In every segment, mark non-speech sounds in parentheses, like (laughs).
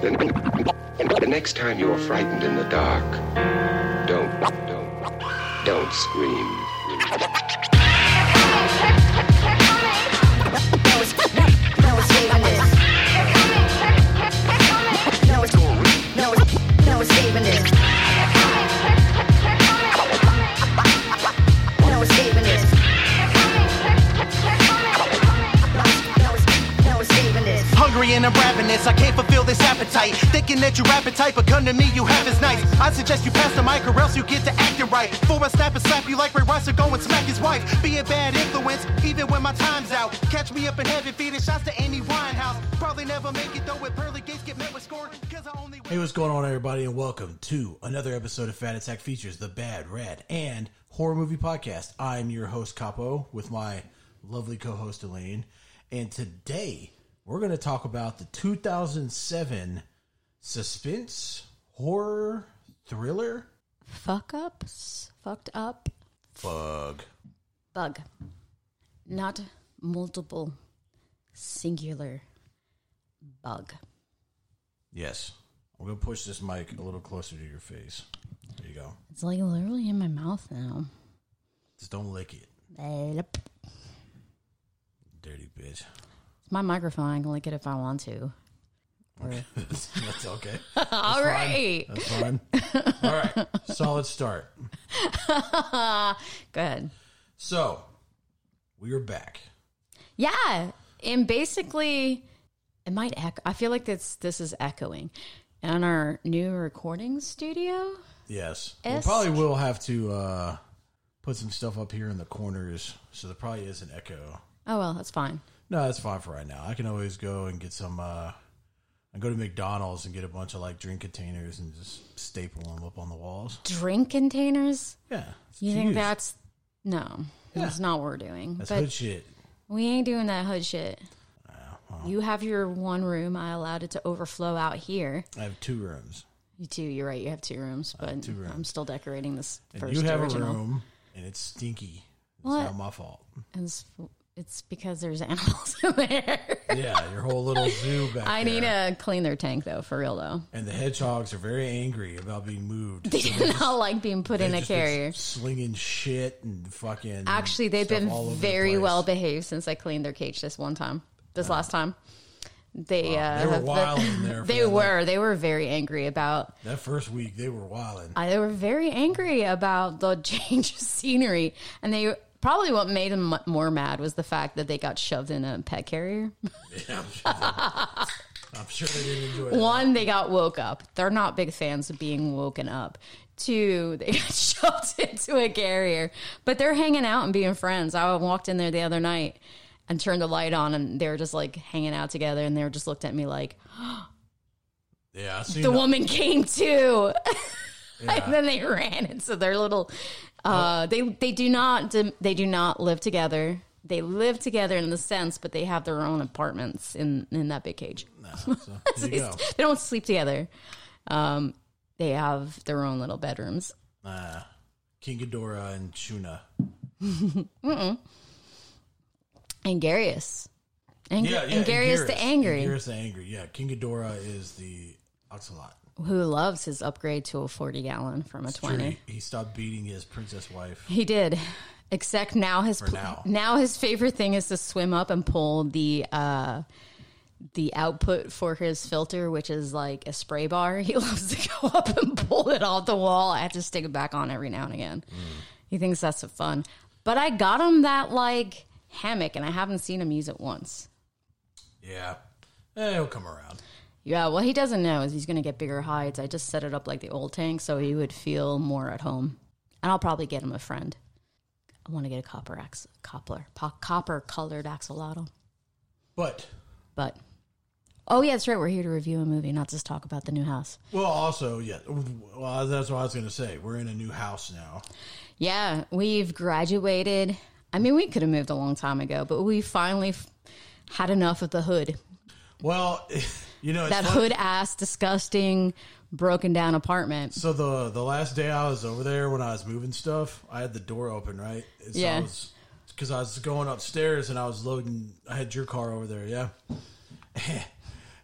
The, next time you're frightened in the dark, don't, don't, don't scream. And I'm ravenous, I can't fulfill this appetite. Thinking that you type, but gun to me you have is nice. I suggest you pass the mic or else you get to acting right. For I snap and slap you like Ray Rice or go and smack his wife. Be a bad influence, even when my time's out. Catch me up in heaven, feeding shots to Amy Winehouse. Probably never make it though with pearly gates get met with scorn. Cause I only Hey, what's going on, everybody, and welcome to another episode of Fat Attack Features, the Bad, Red, and Horror Movie Podcast. I'm your host, Capo, with my lovely co host, Elaine. And today, we're going to talk about the 2007 suspense horror thriller fuck ups, fucked up Bug. bug, not multiple, singular bug. Yes. I'm going to push this mic a little closer to your face. There you go. It's like literally in my mouth now. Just don't lick it, dirty bitch. My microphone. I can lick it if I want to. Or- (laughs) That's okay. (laughs) All right, That's fine. All right. Solid start. (laughs) go ahead. So, we are back. Yeah, and basically, it might echo. I feel like this this is echoing in our new recording studio. Yes. We probably will have to uh, put some stuff up here in the corners, so there probably is an echo. Oh well, that's fine. No, that's fine for right now. I can always go and get some. Uh, I go to McDonald's and get a bunch of like drink containers and just staple them up on the walls. Drink containers. Yeah. You think that's no? That's not what we're doing. that's but hood shit? we ain't doing that hood shit. You have your one room. I allowed it to overflow out here. I have two rooms, You too. You're right. You have two rooms, but two rooms. I'm still decorating this and first you have original. a room, and it's stinky. It's What? not my fault. It's, it's because there's (laughs) animals in there. Yeah, your whole little zoo back I there. need to clean their tank though, for real though. And the hedgehogs are very angry about being moved. They So do just- not like being put in a carrier. slinging shit and fucking. Actually, they've been over the very well behaved since I cleaned their cage this one time. This last time, they uh, They were wild in there. (laughs) They like, were. They were very angry about. that first week. They were wilding. I, they were very angry about the (laughs) change of scenery, and they probably what made them more mad was the fact that they got shoved in a pet carrier. (laughs) Yeah, I'm, sure they, I'm sure they didn't enjoy that. One, they got woke up. They're not big fans of being woken up. Two, they (laughs) got shoved into a carrier, but they're hanging out and being friends. I walked in there the other night and turned the light on, and they were just like hanging out together, and they were just looked at me like (gasps) Yeah, the that. woman came too. (laughs) and then they ran into their little. Uh, they they do not they do not live together. They live together in the sense, but they have their own apartments in in that big cage. (laughs) So, there you go. They don't sleep together. Um, they have their own little bedrooms. Uh, King Ghidorah and Shuna. (laughs) And Garius. And, Yeah, yeah. Garius the Angry, Garrus the Angry. Yeah, King Ghidorah is the axolotl. Who loves his upgrade to a 40 gallon from a 20. True, He, he stopped beating his princess wife. He did. Except now his For now. his favorite thing is to swim up and pull the uh the output for his filter, which is like a spray bar. (laughs) He loves to go up and pull it off the wall. I have to stick it back on every now and again. He thinks that's fun. But I got him that like hammock and I haven't seen him use it once. Yeah, eh, he'll come around. Yeah, what he doesn't know is he's going to get bigger hides. I just set it up like the old tank so he would feel more at home. And I'll probably get him a friend. I want to get a copper ax- copper po- copper colored axolotl. But But oh yeah, that's right. We're here to review a movie, not just talk about the new house. well, also yeah. Well, that's what I was going to say. We're in a new house now. Yeah, we've graduated. I mean, we could have moved a long time ago, but we finally f- had enough of the hood. Well, (laughs) you know, That hood ass, disgusting broken down apartment. So the the last day I was over there when I was moving stuff, I had the door open, right? And so Yeah. I because I was going upstairs and I was loading. I had your car over there, yeah. (laughs)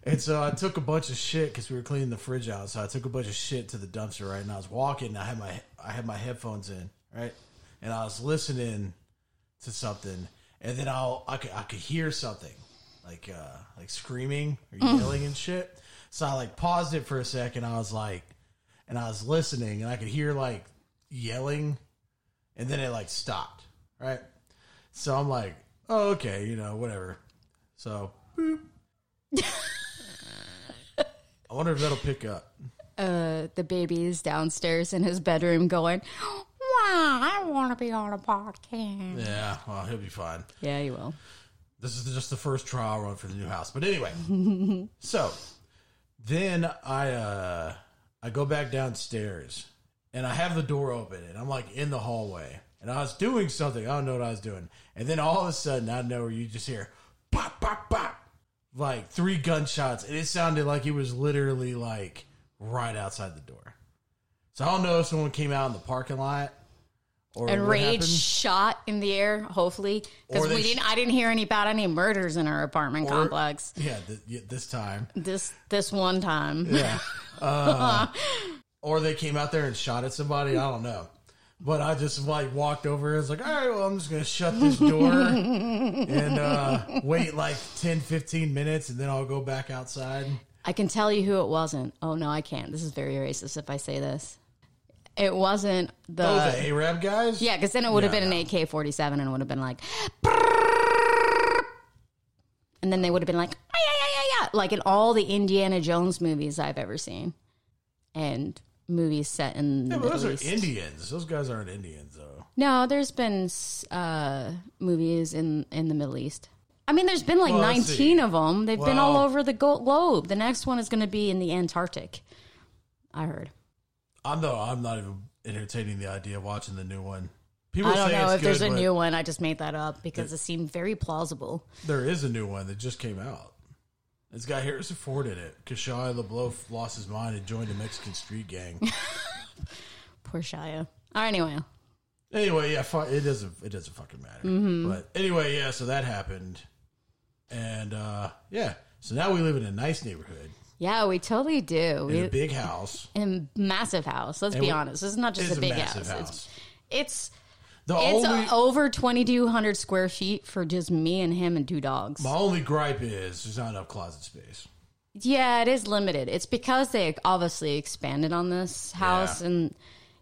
and so I took a bunch of shit because we were cleaning the fridge out. So I took a bunch of shit to the dumpster, right? And I was walking. And I had my I had my headphones in, right? And I was listening to something, and then I'll I could I could hear something like uh like screaming or yelling and shit. So I like paused it for a second. I was like, and I was listening, and I could hear like yelling, and then it like stopped, right? So I'm like, oh okay, you know whatever. So. boop. (laughs) I wonder if that'll pick up. Uh, the baby is downstairs in his bedroom going, Wow, I want to be on a podcast. Yeah, well, he'll be fine. Yeah, you will. This is just the first trial run for the new house. But anyway, (laughs) so then I uh I go back downstairs and I have the door open and I'm like in the hallway and I was doing something. I don't know what I was doing. And then all of a sudden out know where you just hear pop pop pop like three gunshots and it sounded like it was literally like right outside the door. So I don't know if someone came out in the parking lot or And rage happened. shot in the air, hopefully, because we didn't. I didn't hear any about any murders in our apartment Or- complex. Yeah, th- this time. This this one time. Yeah. (laughs) Uh, or they came out there and shot at somebody. I don't know. But I just like walked over and was like, all right, well, I'm just going to shut this door and uh, wait like 10, 15 minutes and then I'll go back outside. I can tell you who it wasn't. Oh no, I can't. This is very racist if I say this. It wasn't the Oh, the Arab guys? yeah, because then it would have Yeah, been no. an AK forty seven and it would have been like, and then they would have been like, "Ah, yeah, yeah, yeah, yeah, like in all the Indiana Jones movies I've ever seen, and movies set in the Yeah, but those Middle are Indians. Those guys aren't Indians, though. No, there's been uh, movies in in the Middle East. I mean, there's been like Well, 19 of them. They've been all over the globe. The next one is going to be in the Antarctic. I heard. I'm, no, I'm not even entertaining the idea of watching the new one. People I don't say know if there's a new one. I just made that up because it seemed very plausible. There is a new one that just came out. It's got Harrison Ford in it because Shia LaBeouf lost his mind and joined a Mexican street gang. (laughs) Poor Shia. All right, anyway. Anyway, yeah, it doesn't it doesn't fucking matter. Mm-hmm. But anyway, yeah, so that happened, and uh yeah, so now we live in a nice neighborhood Yeah, we totally do. in We, a big house. in a massive house. Let's And be we- honest. This is not just It's a big massive house. house. It's it's The it's only over 2200 square feet for just me and him and two dogs. my only gripe is there's not enough closet space. Yeah, it is limited. It's because they obviously expanded on this house Yeah. and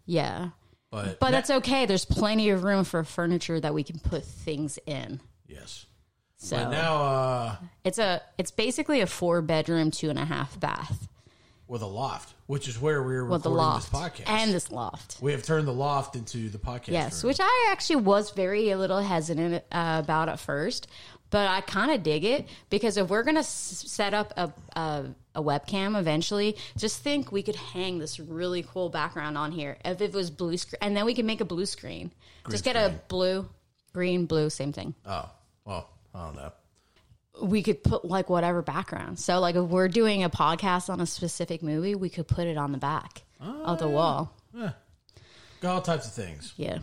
yeah. But But na- that's okay. There's plenty of room for furniture that we can put things in. yes. So But now uh it's a it's basically a four bedroom, two and a half bath with a loft, which is where we're with the recording loft this podcast. and this loft. we have turned the loft into the podcast. Yes, room. which I actually was very a little hesitant uh, about at first, but I kind of dig it because if we're gonna s- set up a, a a webcam eventually, just think we could hang this really cool background on here if it was blue screen, and then we could make a blue screen. just get a blue, green, blue, same thing. Oh well, I don't know. We could put like whatever background. So like if we're doing a podcast on a specific movie, we could put it on the back of the wall. Yeah. Got all types of things. Yeah.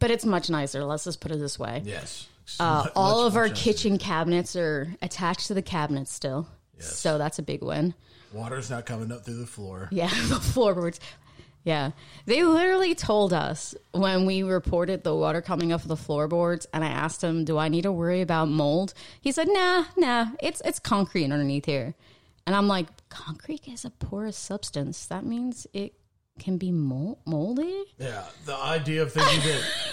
But it's much nicer. Let's just put it this way. Yes. Uh, Much- all much of our nicer. kitchen cabinets are attached to the cabinets still. So that's a big win. Water's not coming up through the floor. Yeah, (laughs) the floorboards. Yeah. They literally told us when we reported the water coming off the floorboards and I asked him, Do I need to worry about mold? He said, Nah, nah, it's it's concrete underneath here. And I'm like, concrete is a porous substance. That means it can be mold- moldy? Yeah, the idea of thinking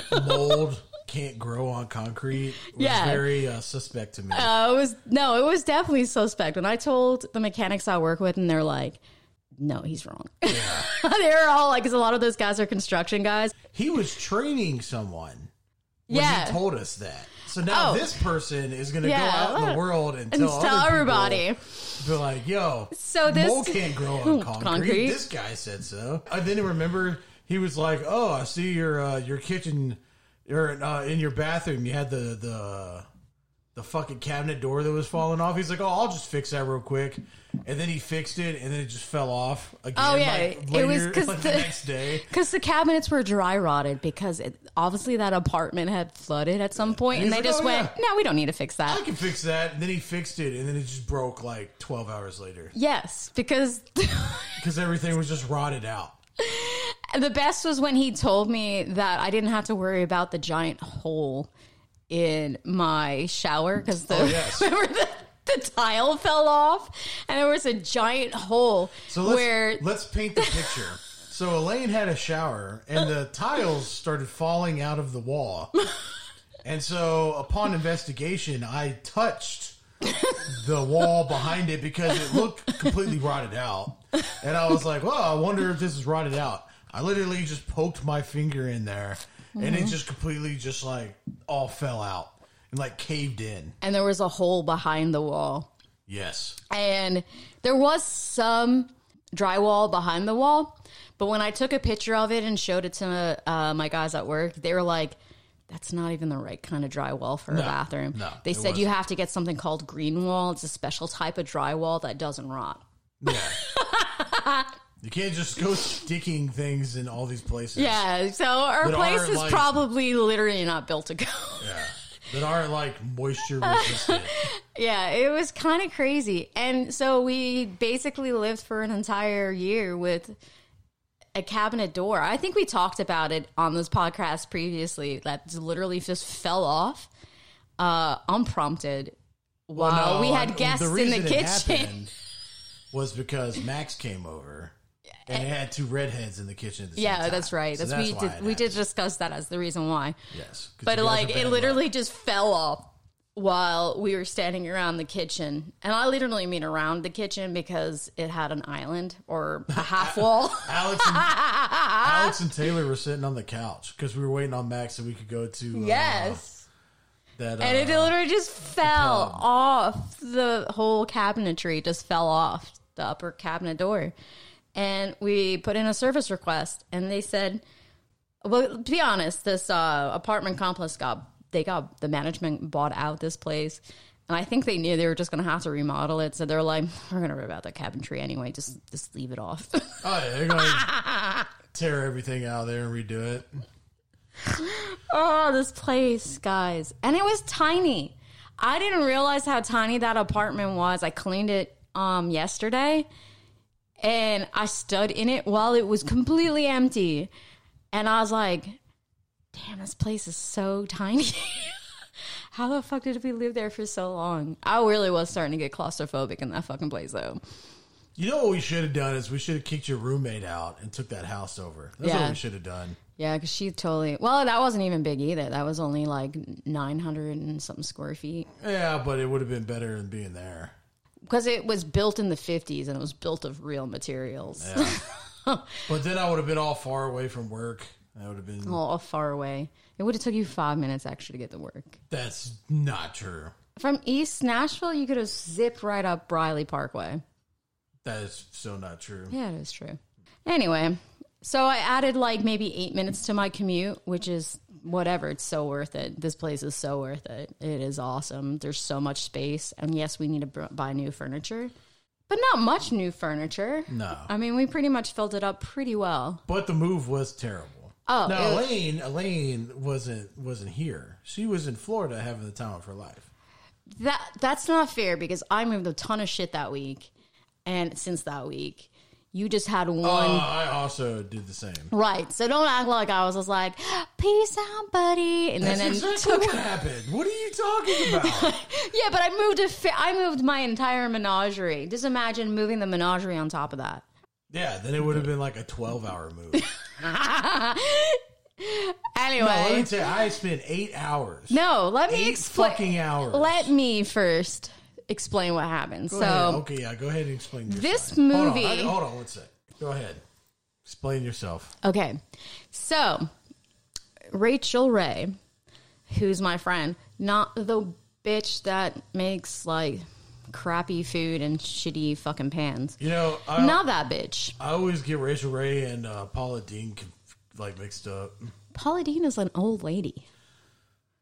that (laughs) mold can't grow on concrete was Yeah. very uh, suspect to me. Uh, it was no, it was definitely suspect. When I told the mechanics I work with, and they're like, "No, he's wrong." (laughs) they're all like, because a lot of those guys are construction guys. he was training someone when Yeah, he told us that. So now Oh. this person is going to Yeah. go out in the world and and tell, tell everybody. Be like, "Yo, So this- mold can't grow on (laughs) concrete. Concrete. This guy said so." I didn't remember. He was like, "Oh, I see your uh, your kitchen, or uh, in your bathroom. You had the the the fucking cabinet door that was falling off. He's like, "Oh, I'll just fix that real quick," and then he fixed it, and then it just fell off again. Oh, yeah. like, It was later, 'cause like, the- the next day. (laughs) Because the cabinets were dry rotted because it, obviously that apartment had flooded at some point, And and, they like, just "Oh, went, yeah." "No, we don't need to fix that. I can fix that. And then he fixed it, and then it just broke like twelve hours later Yes, because (laughs) because everything was just rotted out. the best was when he told me that I didn't have to worry about the giant hole in my shower because the Oh, yes. (laughs) remember the, the tile fell off and there was a giant hole So let's, where let's paint the picture. So Elaine had a shower, and the tiles started falling out of the wall. And so, upon investigation, I touched the wall behind it because it looked completely rotted out. And I was like, "Well, I wonder if this is rotted out." I literally just poked my finger in there, and it just completely just like all fell out and like caved in. and there was a hole behind the wall. Yes. and there was some drywall behind the wall but when i took a picture of it and showed it to uh, my guys at work they were like that's not even the right kind of drywall for a bathroom no, they said you wasn't. have to get something called green wall it's a special type of drywall that doesn't rot Yeah. (laughs) you can't just go sticking things in all these places. yeah so our That place aren't is like- probably literally not built to go Yeah. (laughs) That aren't like moisture resistant. (laughs) Yeah, it was kind of crazy. And so we basically lived for an entire year with a cabinet door. I think we talked about it on this podcast previously that literally just fell off uh, unprompted while No, we I- had guests the in the reason it kitchen. happened was because Max came over and it had two redheads in the kitchen. At the same Yeah, time. that's right. So That's, we why did we did discuss that as the reason why. Yes, But like it literally luck. just fell off while we were standing around the kitchen. And I literally mean around the kitchen because it had an island or a half (laughs) wall. Alex and, (laughs) Alex and Taylor were sitting on the couch because we were waiting on Max so we could go to uh, yes. that. Uh, And it literally just fell off. The whole cabinetry just fell off the upper cabinet door. And we put in a service request and they said, well, to be honest, this uh, apartment complex got, they got, the management bought out this place. And I think they knew they were just going to have to remodel it. So they're like, we're going to rip out the cabinetry anyway. Just, just leave it off. (laughs) oh yeah, they're gonna (laughs) tear everything out of there and redo it. Oh, this place, guys. And it was tiny. I didn't realize how tiny that apartment was. I cleaned it um yesterday and I stood in it while it was completely empty. And I was like, damn, this place is so tiny. (laughs) how the fuck did we live there for so long? I really was starting to get claustrophobic in that fucking place though. You know what we should have done is we should have kicked your roommate out and took that house over. That's Yeah. what we should have done. Yeah, because she totally. Well, that wasn't even big either. That was only like 900 and something square feet. Yeah, but it would have been better than being there. Because it was built in the 50s and it was built of real materials (laughs) But then I would have been all far away from work. I would have been. all far away it would have took you five minutes actually to get to work That's not true. from east nashville you could have zipped right up briley parkway That is so not true. yeah it is true anyway so i added like maybe eight minutes to my commute which is whatever it's so worth it this place is so worth it it is awesome there's so much space and yes we need to br- buy new furniture but not much new furniture No. i mean we pretty much filled it up pretty well But the move was terrible. Oh, no, was- Elaine, Elaine wasn't wasn't here. She was in Florida having the time of her life. That that's not fair because I moved a ton of shit that week, and since that week, you just had one. Uh, I also did the same. Right, so don't act like I was just like, "Peace out, buddy," and That's then, exactly took. what (laughs) happened. What are you talking about? (laughs) Yeah, but I moved a fa- I moved my entire menagerie. Just imagine moving the menagerie on top of that. yeah, then it would have been like a twelve-hour move. Anyway, (laughs) No, let me tell you, I spent eight hours. no, let me eight explain. fucking hours. Let me first explain what happened. Go so. ahead. okay, yeah, go ahead and explain. This side. Hold on, movie- I- Hold on, one sec. Go ahead. Explain yourself. Okay. So, Rachel Ray, who's my friend, not the bitch that makes like crappy food and shitty fucking pans. You know, I, Not that bitch. I always get Rachel Ray and uh, Paula Deen like mixed up. Paula Deen is an old lady.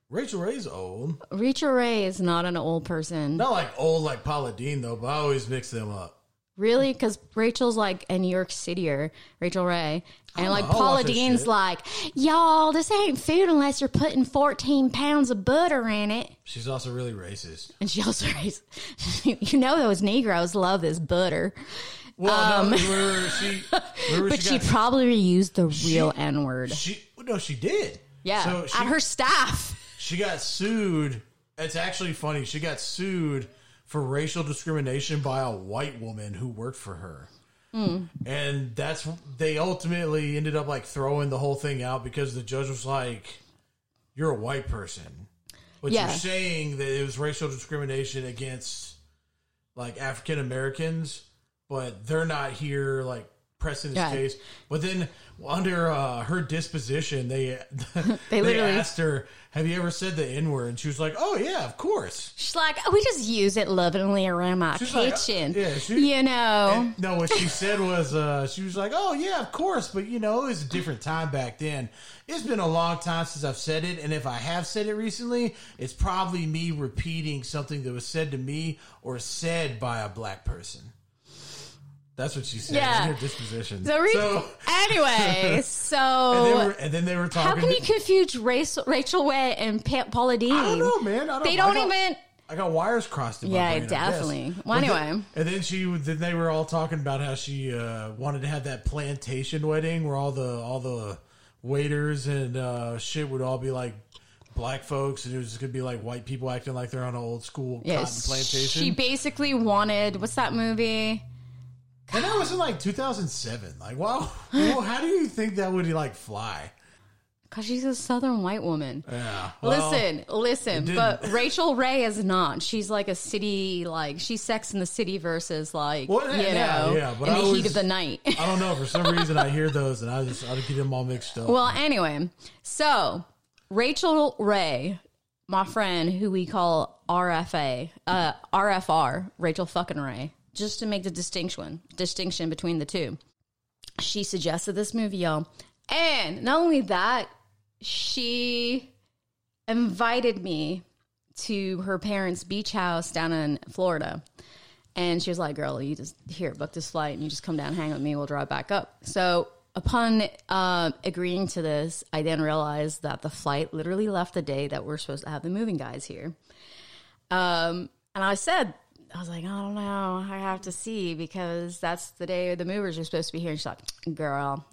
Rachel Ray's old. Rachel Ray is not an old person. Not like old like Paula Deen though, but I always mix them up. Really? Because Rachel's like a New York Cityer, Rachel Ray. And like I'll Paula Deen's like, y'all, this ain't food unless you're putting 14 pounds of butter in it. She's also really racist. And she also (laughs) raised, (laughs) you know, those Negroes love this butter. Well, no, remember she, remember (laughs) Um, But she, got, probably used the real N word. she no, she did. Yeah. so she, at her staff. She got sued. It's actually funny. She got sued for racial discrimination by a white woman who worked for her. Hmm. And that's they ultimately ended up like throwing the whole thing out because the judge was like, "You're a white person, but Yeah. you're saying that it was racial discrimination against like African Americans, but they're not here like pressing his Yeah. case." But then under uh, her disposition, (laughs) they they, literally- asked her, "Have you ever said the N word?" And she was like, "Oh yeah, of course." She's like, we just use it lovingly around my She's like, kitchen. yeah, she- you know. No, what she said was, uh, she was like, "Oh yeah, of course," but you know, it was a different time back then. It's been a long time since I've said it, and if I have said it recently, it's probably me repeating something that was said to me or said by a black person. That's what she said Yeah. in her disposition. So, re- So- anyway, (laughs) and, so were, and then they were talking. how can to- you confuse Rachel, Rachel Way and Pa- Paula Deen? I don't know, man. I don't, know. They don't got- even. I got wires crossed in my Yeah, brain, definitely. Well, But then- anyway. and then she, then they were all talking about how she uh, wanted to have that plantation wedding where all the all the waiters and uh, shit would all be like black folks, and it was just gonna be like white people acting like they're on an old school cotton plantation. she basically wanted. What's that movie? And that was in like 2007. Like, wow, well, (laughs) how do you think that would like fly? Because she's a southern white woman. Yeah. well, listen, listen, but Rachel Ray is not. She's like a city, like she's Sex in the City versus like Well, you yeah, know, yeah, in I the always- heat of the night. I don't know. For some reason, I hear (laughs) those, and I just I get them all mixed up. well, anyway, so Rachel Ray, my friend, who we call RFA, uh, RFR, Rachel fucking Ray, just to make the distinction distinction between the two. She suggested this movie, y'all, and not only that, she invited me to her parents' beach house down in Florida. And she was like, girl, you just here, book this flight and you just come down, hang with me, we'll drive back up. So upon uh, agreeing to this, I then realized that the flight literally left the day that we're supposed to have the moving guys here. Um, and I said, I was like, I don't know, I have to see because that's the day the movers are supposed to be here. And she's like, girl,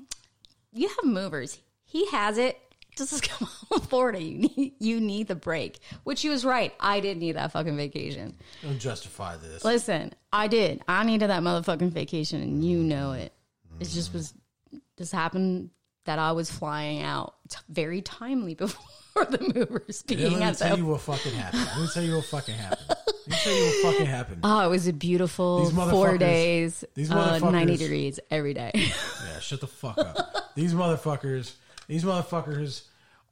you have movers. He has it. Just (laughs) come on, Florida. You need you need the break. Which she was right. I did need that fucking vacation. Don't justify this. Listen, I did. I needed that motherfucking vacation, and you know it. It just was just happened that I was flying out t- very timely (laughs) before the movers Yeah, being let me at tell you what fucking happened. Let me tell you what fucking happened. Let me tell you what fucking happened. (laughs) Oh, it was a beautiful four days, these uh, motherfuckers- ninety degrees every day. (laughs) Yeah, shut the fuck up. these motherfuckers, these motherfuckers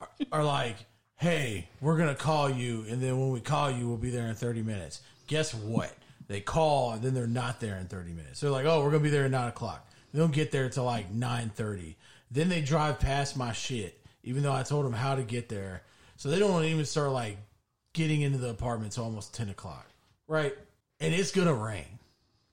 are, are like, hey, we're gonna call you, and then when we call you, we'll be there in thirty minutes. Guess what? They call, and then they're not there in thirty minutes. They're like, oh, we're gonna be there at nine o'clock. They don't get there till like nine thirty. Then they drive past my shit, even though I told them how to get there. So they don't even start like getting into the apartment till almost ten o'clock, right? And it's gonna rain.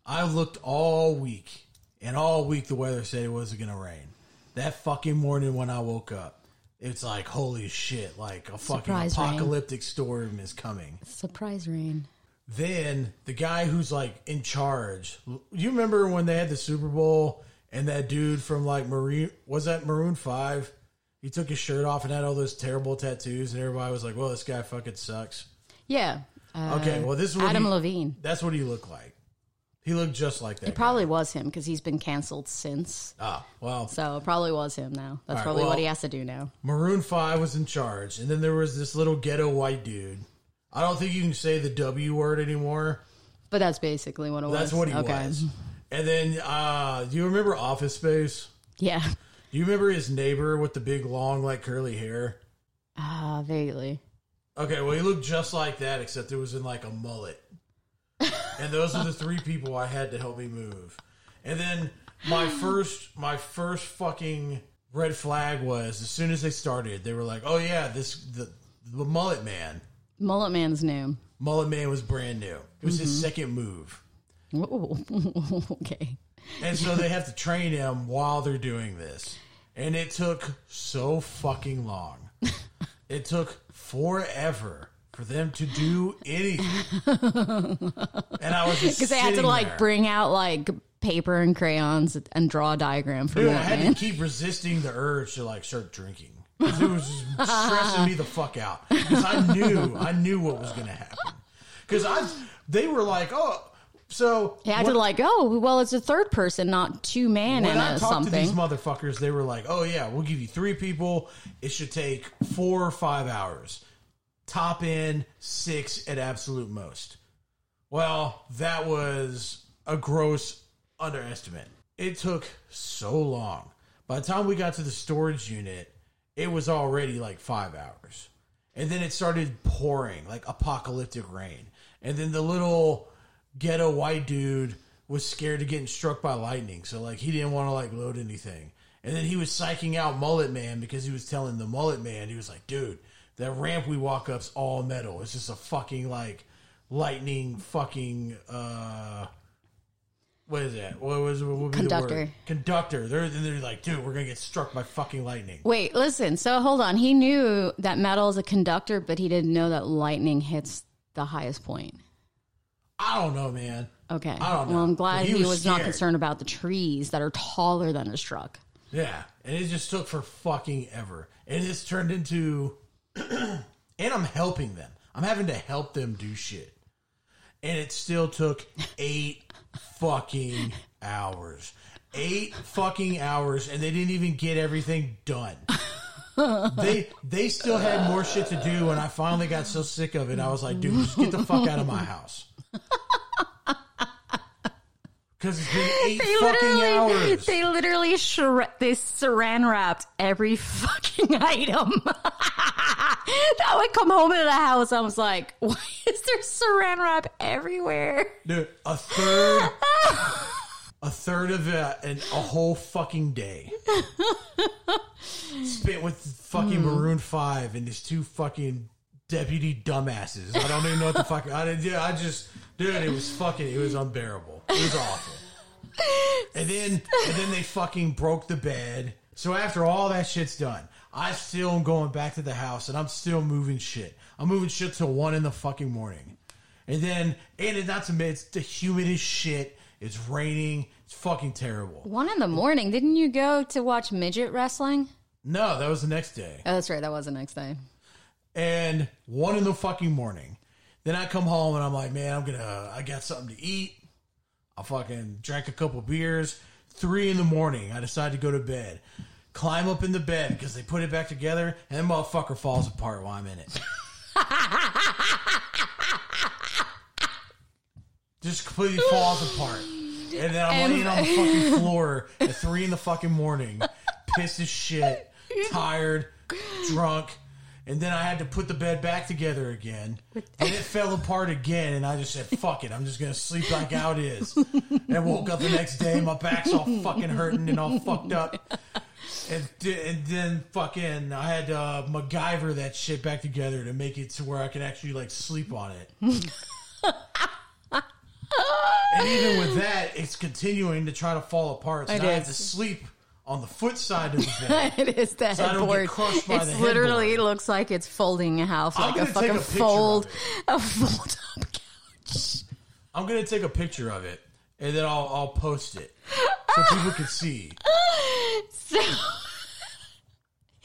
I looked all week, and all week the weather said it wasn't gonna rain. That fucking morning when I woke up, it's like holy shit! Like a fucking Surprise rain. apocalyptic storm is coming. Surprise rain. Then the guy who's like in charge. You remember when they had the Super Bowl and that dude from like Maroon was that Maroon Five? He took his shirt off and had all those terrible tattoos, and everybody was like, "Well, this guy fucking sucks." Yeah. Uh, Okay, well, this is Adam he, Levine. That's what he looked like. He looked just like that. It probably was him because he's been canceled since. Ah, well, So it probably was him now. That's right, probably well- what he has to do now. Maroon Five was in charge, and then there was this little ghetto white dude. I don't think you can say the W word anymore. But that's basically what it was. That's what he okay. was. And then, uh, do you remember Office Space? Yeah. Do you remember his neighbor with the big, long, like curly hair? Ah, vaguely. Okay, well, he looked just like that, except it was in like a mullet. (laughs) and those are the three people I had to help me move. And then my (gasps) first, my first fucking red flag was as soon as they started, they were like, "Oh yeah, this the the Mullet Man. Mullet Man's new. Mullet Man was brand new. It was Mm-hmm. his second move. Ooh, (laughs) okay. And so they have to train him while they're doing this. And it took so fucking long. (laughs) It took forever for them to do anything. And I was Because (laughs) they had to like there. bring out like paper and crayons and draw a diagram for Dude, I had Man. to keep resisting the urge to like start drinking. it was stressing me the fuck out. Because I knew, I knew what was going to happen. Because I, they were like, oh, so He had what- to like, oh, well, it's a third person, not two man when and I a talked to these motherfuckers, they were like, "Oh yeah, we'll give you three people. It should take four or five hours. Top end six at absolute most." Well, that was a gross underestimate. It took so long. By the time we got to the storage unit, it was already like five hours. And then it started pouring like apocalyptic rain. And then the little ghetto white dude was scared of getting struck by lightning. So like he didn't want to like load anything. And then he was psyching out Mullet Man because he was telling the Mullet Man, he was like, dude, that ramp we walk up's all metal. It's just a fucking like lightning fucking uh what is that? What was what would be the Conductor. word? Conductor. They're they're like, dude, we're gonna get struck by fucking lightning. Wait, listen. So hold on. He knew that metal is a conductor, but he didn't know that lightning hits the highest point. I don't know, man. Okay. I don't know. Well, I'm glad he he, was was, not concerned about the trees that are taller than his truck. Yeah, and it just took for fucking ever, and it's turned into, (clears throat) and I'm helping them. I'm having to help them do shit, and it still took eight fucking hours. Eight fucking hours, and they didn't even get everything done. they they still had more shit to do, and I finally got so sick of it. I was like, dude, just get the fuck out of my house. (laughs) Because it's been (laughs) eight They fucking hours. they literally shre- they saran wrapped every (laughs) fucking item. that would come home into the house. I was like, why is there saran wrap everywhere? Dude, a third, a third of a, an, a whole fucking day spent with fucking hmm. Maroon Five and these two fucking deputy dumbasses. I don't even know what the fuck. I did. Yeah, I just, dude, it was fucking. It was unbearable. It was awful. And then, and then they fucking broke the bed. So after all that shit's done, I still am going back to the house and I'm still moving shit. I'm moving shit till one in the fucking morning. And then, and it, not to mention, it's the humidest shit. It's raining. It's fucking terrible. One in the morning. Didn't you go to watch midget wrestling? No, that was the next day. Oh, that's right. That was the next day. And one in the fucking morning. Then I come home and I'm like, man, I'm gonna, I got something to eat. I fucking drank a couple beers. Three in the morning, I decide to go to bed. Climb up in the bed because they put it back together, and the motherfucker falls apart while I'm in it. (laughs) Just completely falls apart. And then I'm laying on the fucking floor at three in the fucking morning, pissed as shit, (laughs) tired, drunk. And then I had to put the bed back together again. And it fell apart again. And I just said, fuck it. I'm just going to sleep like how it is. (laughs) And woke up the next day. My back's all fucking hurting and all fucked up. And, and then fucking, I had to uh, MacGyver that shit back together to make it to where I could actually like sleep on it. (laughs) and even with that, it's continuing to try to fall apart. So now I have to sleep on the foot side of the (laughs) bed. it is don't get headboard. It's literally headboard. looks like it's folding a house I'm like a fucking a fold, a fold up couch. I'm gonna take a picture of it and then I'll I'll post it so people can see. (laughs) So,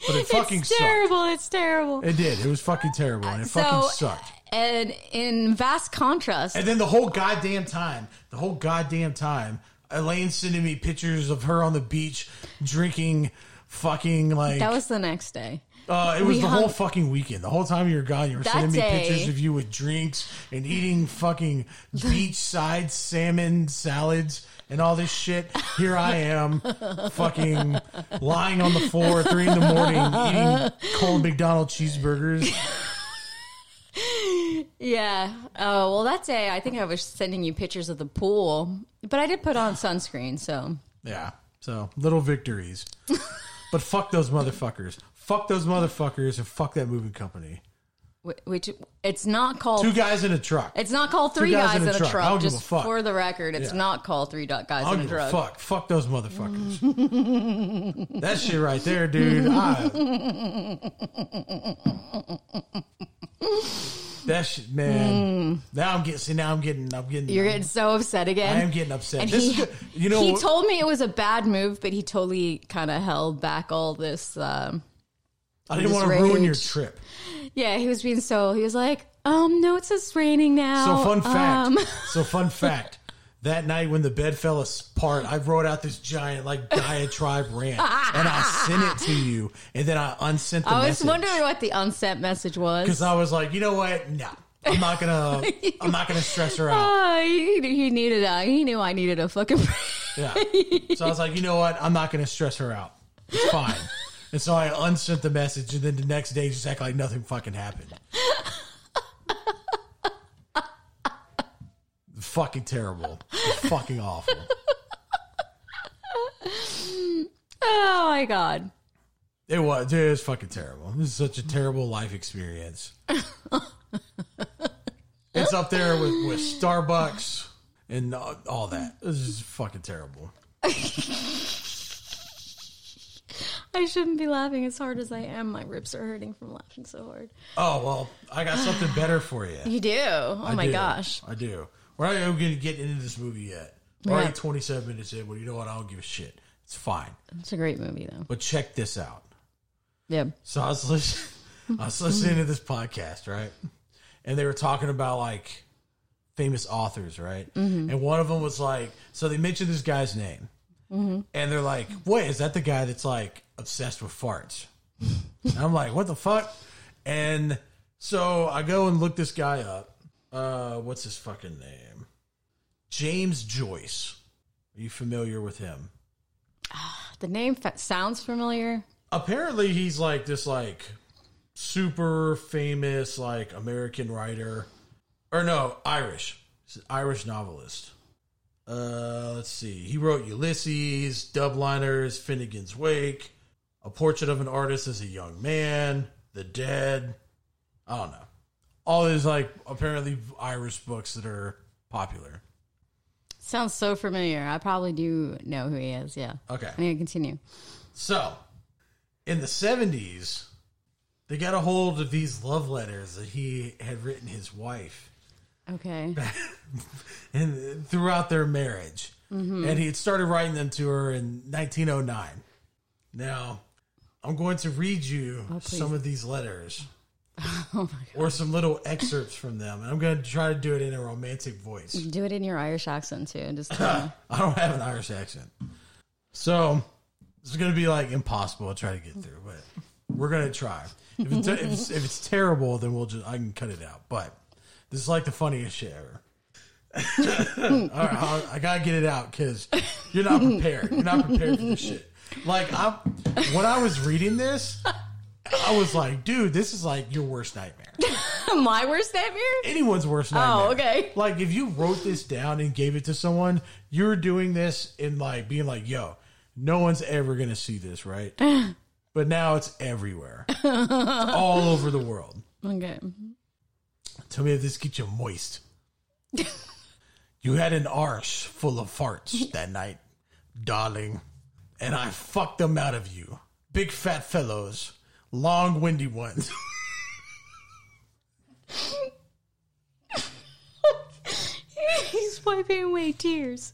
But it fucking it's sucked. terrible. It's terrible. It did. It was fucking terrible and it so, fucking sucked. and in vast contrast, And then the whole goddamn time, the whole goddamn time, Elaine sending me pictures of her on the beach drinking fucking like that was the next day. uh, it was we the hung- whole fucking weekend. The whole time you were gone, you were That sending me day- pictures of you with drinks and eating fucking beachside salmon salads and all this shit. Here I am, fucking lying on the floor at three in the morning eating cold McDonald's cheeseburgers. Yeah. Oh well, that day I think I was sending you pictures of the pool, but I did put on sunscreen. So Yeah. So little victories. (laughs) but fuck those motherfuckers. Fuck those motherfuckers and fuck that moving company. Wh- Which it's not called. Two guys in a truck. it's not called three guys guys, in a in a truck. truck. I don't give just a fuck. for the record, it's Yeah. not called three guys I in a truck. fuck. Fuck those motherfuckers. (laughs) that shit right there, dude. I, that shit, man. Now I'm getting. See, now I'm getting. I'm getting. You're getting so upset again. I am getting upset. And This he, is. You know, he told me it was a bad move, but he totally kind of held back all this. Um, I didn't want to ruin your trip. yeah, he was being so. He was like, "Um, no, it says raining now." So fun fact. Um, (laughs) so fun fact. That night when the bed fell apart, I wrote out this giant like diatribe rant, and I sent it to you, and then I unsent the I was message wondering what the unsent message was. because I was like, you know what? No, I'm not gonna. I'm not gonna stress her (laughs) out. Ah, he, he needed a. He knew I needed a fucking. (laughs) Yeah. So I was like, you know what? I'm not gonna stress her out. It's fine. And so I unsent the message, and then the next day just act like nothing fucking happened. fucking terrible. fucking awful. oh my god. It was, dude, it was fucking terrible. This is such a terrible life experience. it's up there with, with Starbucks and all, all that. This is fucking terrible. I shouldn't be laughing as hard as I am. My ribs are hurting from laughing so hard. Oh well, I got something better for you. You do? Oh I my do. gosh. I do. We're not even going to get into this movie yet. We're already Yeah. 27 minutes in. Well, you know what? I don't give a shit. It's fine. It's a great movie though. But check this out. Yeah. So I was listening, (laughs) I was listening to this podcast, right? And they were talking about like famous authors, right? Mm-hmm. And one of them was like, so they mentioned this guy's name, and they're like, "Wait, is that the guy that's like obsessed with farts?" And I'm like, "What the fuck?" And so I go and look this guy up. Uh, what's his fucking name? James Joyce. Are you familiar with him? The name sounds familiar. apparently he's like this like super famous like American writer or no Irish He's an Irish novelist. Uh, let's see. He wrote Ulysses, Dubliners, Finnegan's Wake, A Portrait of an Artist as a Young Man, The Dead. I don't know. All these like apparently Irish books that are popular. Sounds so familiar. I probably do know who he is. Yeah. Okay. I'm gonna continue. So, in the 70s, they got a hold of these love letters that he had written his wife Okay. (laughs) and throughout their marriage. Mm-hmm. And he had started writing them to her in 1909. Now, I'm going to read you oh, some of these letters. (laughs) Oh, or some little excerpts from them. And I'm going to try to do it in a romantic voice. Do it in your Irish accent too. Just. (laughs) I don't have an Irish accent. So it's going to be like impossible to try to get through, but we're going to try. If it's, if, it's, if it's terrible, then we'll just, I can cut it out. But this is like the funniest shit ever. (laughs) All right, I, I got to get it out because you're not prepared. You're not prepared for this shit. Like, I, when I was reading this, I was like, dude, this is like your worst nightmare. (laughs) My worst nightmare. Anyone's worst oh, nightmare. Oh, okay. Like if you wrote this down and gave it to someone, you're doing this in like being like, yo, no one's ever gonna see this, right? (laughs) but now it's everywhere. it's all over the world. Okay. Tell me if this keeps you moist. (laughs) you had an arse full of farts that night, darling, and I fucked them out of you. Big fat fellows, long windy ones. (laughs) He's wiping away tears.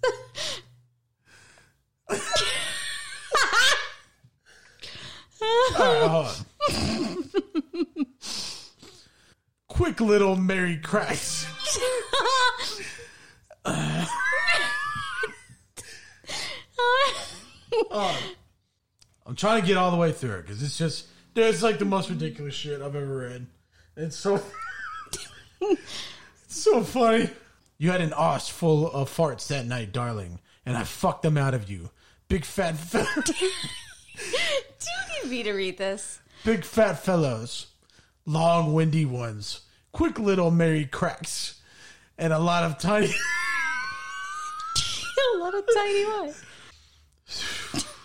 All right, hold on. Quick little Mary Christ. Uh, I'm trying to get all the way through it because it's just there's like the most ridiculous shit I've ever read. It's so it's (laughs) so funny. You had an arse full of farts that night, darling, and I fucked them out of you. Big fat, (laughs) fe- Do you need me to read this? big fat fellows, long windy ones, quick little merry cracks and a lot of tiny. (laughs) a lot of tiny what?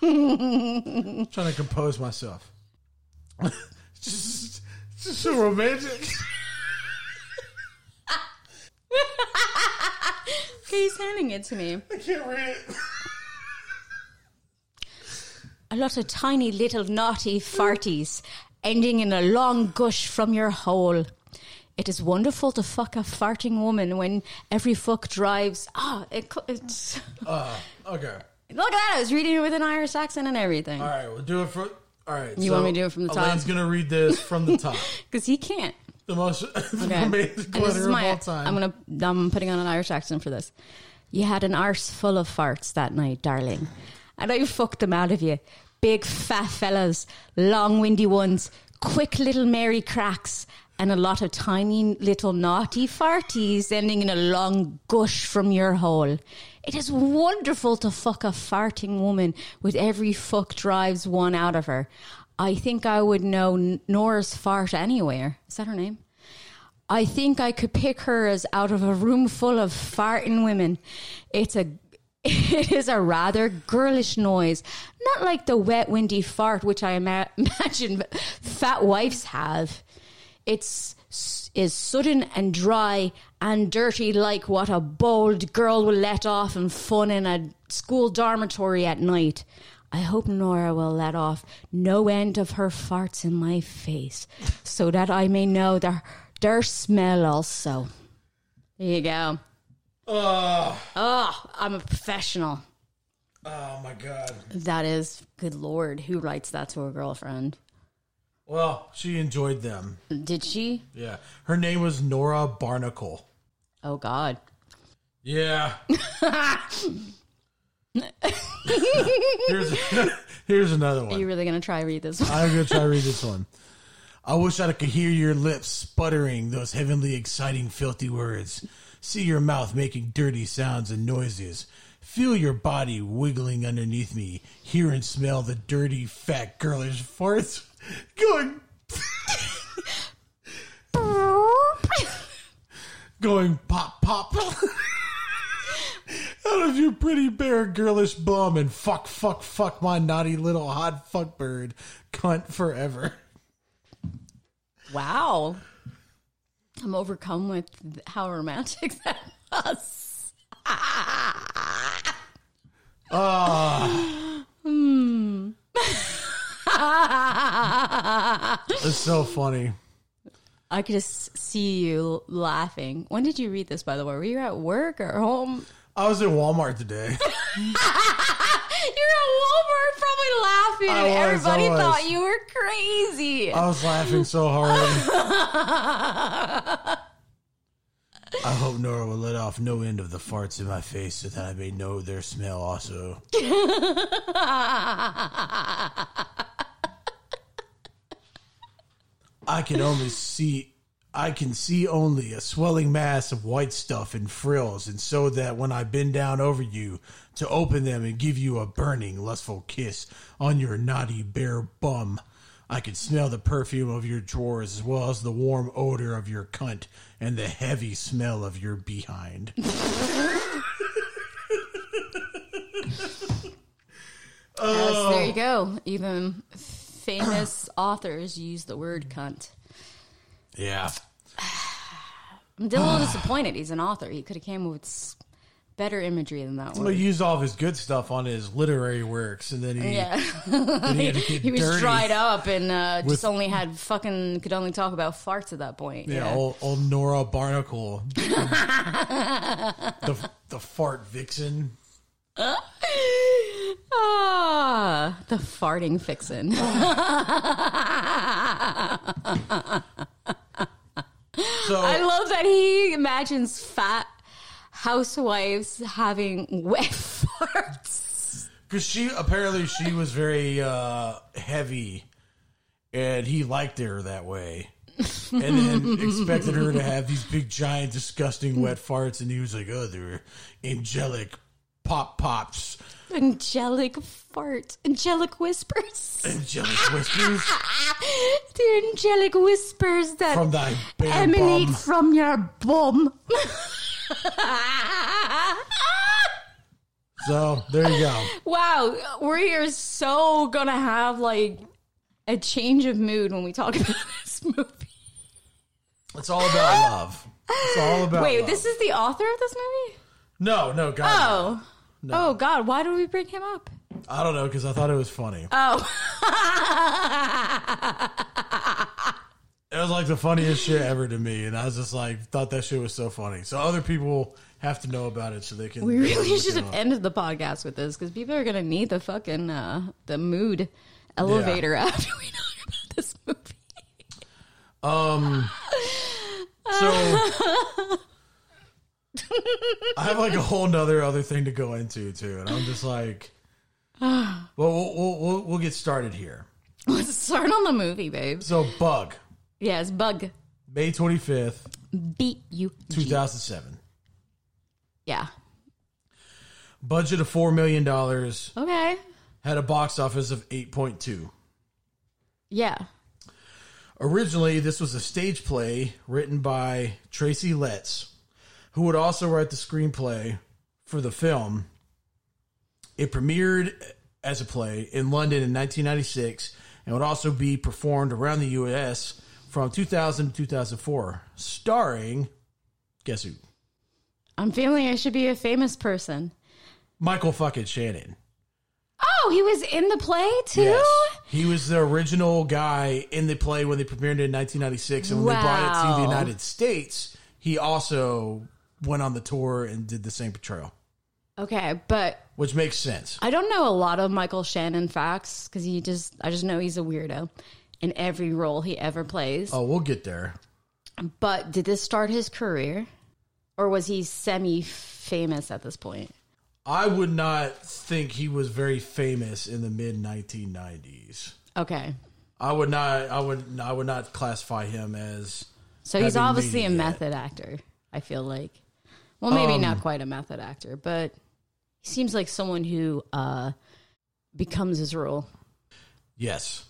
(laughs) trying to compose myself. (laughs) just, just so romantic. he's handing it to me. I can't read it. A lot of tiny little naughty farties ending in a long gush from your hole. It is wonderful to fuck a farting woman when every fuck drives. Ah, it, it's. Oh (laughs) okay. Look at that. I was reading it with an Irish accent and everything. All right, we'll do it for. All right. You want me to do it from the top? Elaine's gonna read this from the top. (laughs) Because he can't. The most (laughs) Okay. amazing And this glitter is of my, all time. I'm gonna. I'm putting on an Irish accent for this. You had an arse full of farts that night, darling, and I fucked them out of you. Big fat fellas, long windy ones, quick little Mary cracks, and a lot of tiny little naughty farties ending in a long gush from your hole. It is wonderful to fuck a farting woman with every fuck drives one out of her. I think I would know Nora's fart anywhere. Is that her name? I think I could pick her as out of a room full of farting women. It's a (laughs) it is a rather girlish noise, not like the wet, windy fart which I ima- (laughs) imagine fat wives have. It's is sudden and dry and dirty, like what a bold girl will let off in fun in a school dormitory at night. I hope Nora will let off no end of her farts in my face, so that I may know their their smell also. There you go. oh, Oh, I'm a professional. oh my god. That is, good lord, who writes that to a girlfriend? Well, she enjoyed them. Did she? Yeah. Her name was Nora Barnacle. Oh God. Yeah. (laughs) here's (laughs) here's another one. Are you really gonna try read this one? I'm gonna try to read this one. I wish I could hear your lips sputtering those heavenly, exciting, filthy words. See your mouth making dirty sounds and noises. Feel your body wiggling underneath me. Hear and smell the dirty, fat, girlish farts going, going pop, pop. Out of your pretty bare girlish bum and fuck, fuck, fuck my naughty little hot fuck bird cunt forever. Wow. I'm overcome with how romantic that was. Ah. Hmm. (laughs) (laughs) It's so funny. I could just see you laughing. When did you read this, by the way? Were you at work or home? I was at Walmart today. (laughs) You're at Walmart probably laughing. I and was, Everybody was. thought you were crazy. I was laughing so hard. (laughs) I hope Nora will let off no end of the farts in my face so that I may know their smell also. I can only see I can see only a swelling mass of white stuff and frills, and so that when I bend down over you to open them and give you a burning, lustful kiss on your naughty bare bum, I can smell the perfume of your drawers as well as the warm odor of your cunt and the heavy smell of your behind. (laughs) Yes, there you go. Even famous authors use the word cunt. Yeah. I'm a little (sighs) disappointed. He's an author. He could have came with s- better imagery than that Well, one. he used all of his good stuff on his literary works, and then he, Yeah, then he had to (laughs) get he was dirty. dried up and uh, With- just only had fucking could only talk about farts at that point. Yeah, Yeah, Old, old Nora Barnacle, (laughs) the the fart vixen. Ah, the farting fixin'. So I love that he imagines fat housewives having wet (laughs) farts. because she apparently she was very uh, heavy, and he liked her that way, and then expected her to have these big, giant, disgusting wet farts, and he was like, "Oh, they're angelic pop pops, Angelic fart, angelic whispers. angelic whispers (laughs) the angelic whispers that from thy emanate bum." from your bum. So there you go. wow, we are so gonna have like a change of mood when we talk (laughs) about this movie. It's all about love. It's all about Wait, love. this is the author of this movie? No, no, God. Oh. Oh God, why do we bring him up? I don't know because I thought it was funny. Oh. (laughs) It was like the funniest shit ever to me, and I was just like, thought that shit was so funny. So other people have to know about it so they can. we really should have ended the podcast with this because people are gonna need the fucking uh, the mood elevator (laughs) after we talk about this movie. Um. (laughs) So I have like a whole nother other thing to go into too, and I'm just like, (sighs) well, we'll we'll, we'll, we'll get started here. Let's start on the movie, babe. So Bug, Yes, bug. May 25th, Beat you. 2007. Yeah. Budget of four million dollars, Okay. had a box office of 8.2. Yeah. Originally, this was a stage play written by Tracy Letts, who would also write the screenplay for the film. It premiered as a play in London in 1996 and would also be performed around the U.S. from 2000 to 2004, starring, guess who? I'm feeling I should be a famous person. Michael fucking Shannon. Oh, he was in the play too? Yes. He was the original guy in the play when they premiered it in 1996. And when they brought it to the United States, he also went on the tour and did the same portrayal, Okay, but which makes sense. I don't know a lot of Michael Shannon facts because he just, I just know he's a weirdo in every role he ever plays. Oh, we'll get there. But did this start his career? Or was he semi famous at this point? I would not think he was very famous in the mid 1990s. Okay. I would not. I would. I would not classify him as. So he's obviously a it yet. method actor, I feel like. Well, maybe Um, not quite a method actor, but he seems like someone who uh, becomes his role. Yes,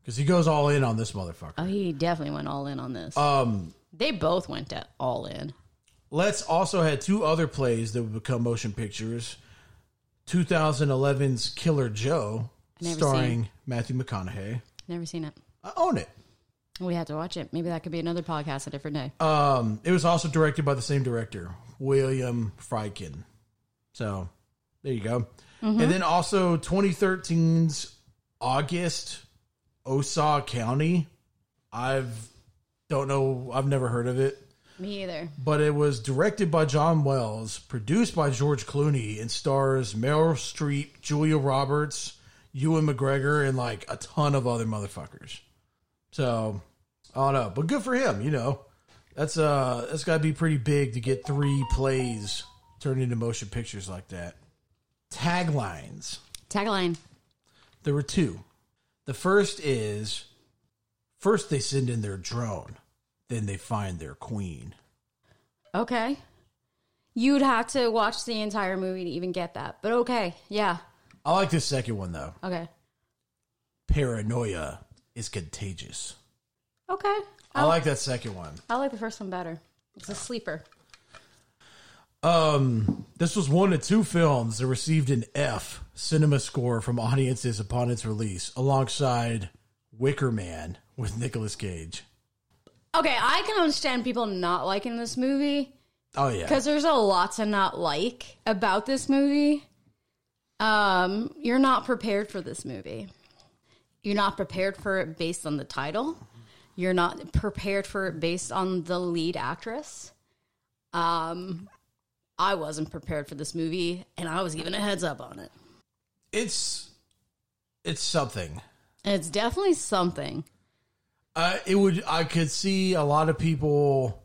because he goes all in on this motherfucker. Oh, he definitely went all in on this. Um, they both went to all in. Letts also had two other plays that would become motion pictures. 2011's Killer Joe, starring Matthew McConaughey. Never seen it. I own it. We have to watch it. Maybe that could be another podcast a different day. Um, it was also directed by the same director, William Friedkin. So there you go. And then also 2013's August, Osage County. I've don't know. I've never heard of it. Me either. but it was directed by John Wells, produced by George Clooney, and stars Meryl Streep, Julia Roberts, Ewan McGregor, and like a ton of other motherfuckers. So I don't know, but good for him. You know, that's uh, that's got to be pretty big to get three plays turned into motion pictures like that. Taglines. Tagline. There were two. The first is first they send in their drone, then they find their queen. Okay. You'd have to watch the entire movie to even get that. But okay. Yeah. I like this second one though. Okay. Paranoia is contagious. Okay. I like that second one. I like the first one better. It's a sleeper. Um, this was one of two films that received an F cinema score from audiences upon its release, alongside Wicker Man with Nicolas Cage. Okay, I can understand people not liking this movie Oh yeah, because there's a lot to not like about this movie. Um, you're not prepared for this movie. You're not prepared for it based on the title. You're not prepared for it based on the lead actress. Um, I wasn't prepared for this movie, and I was given a heads up on it. it's it's something. It's definitely something. Uh, it would. I could see a lot of people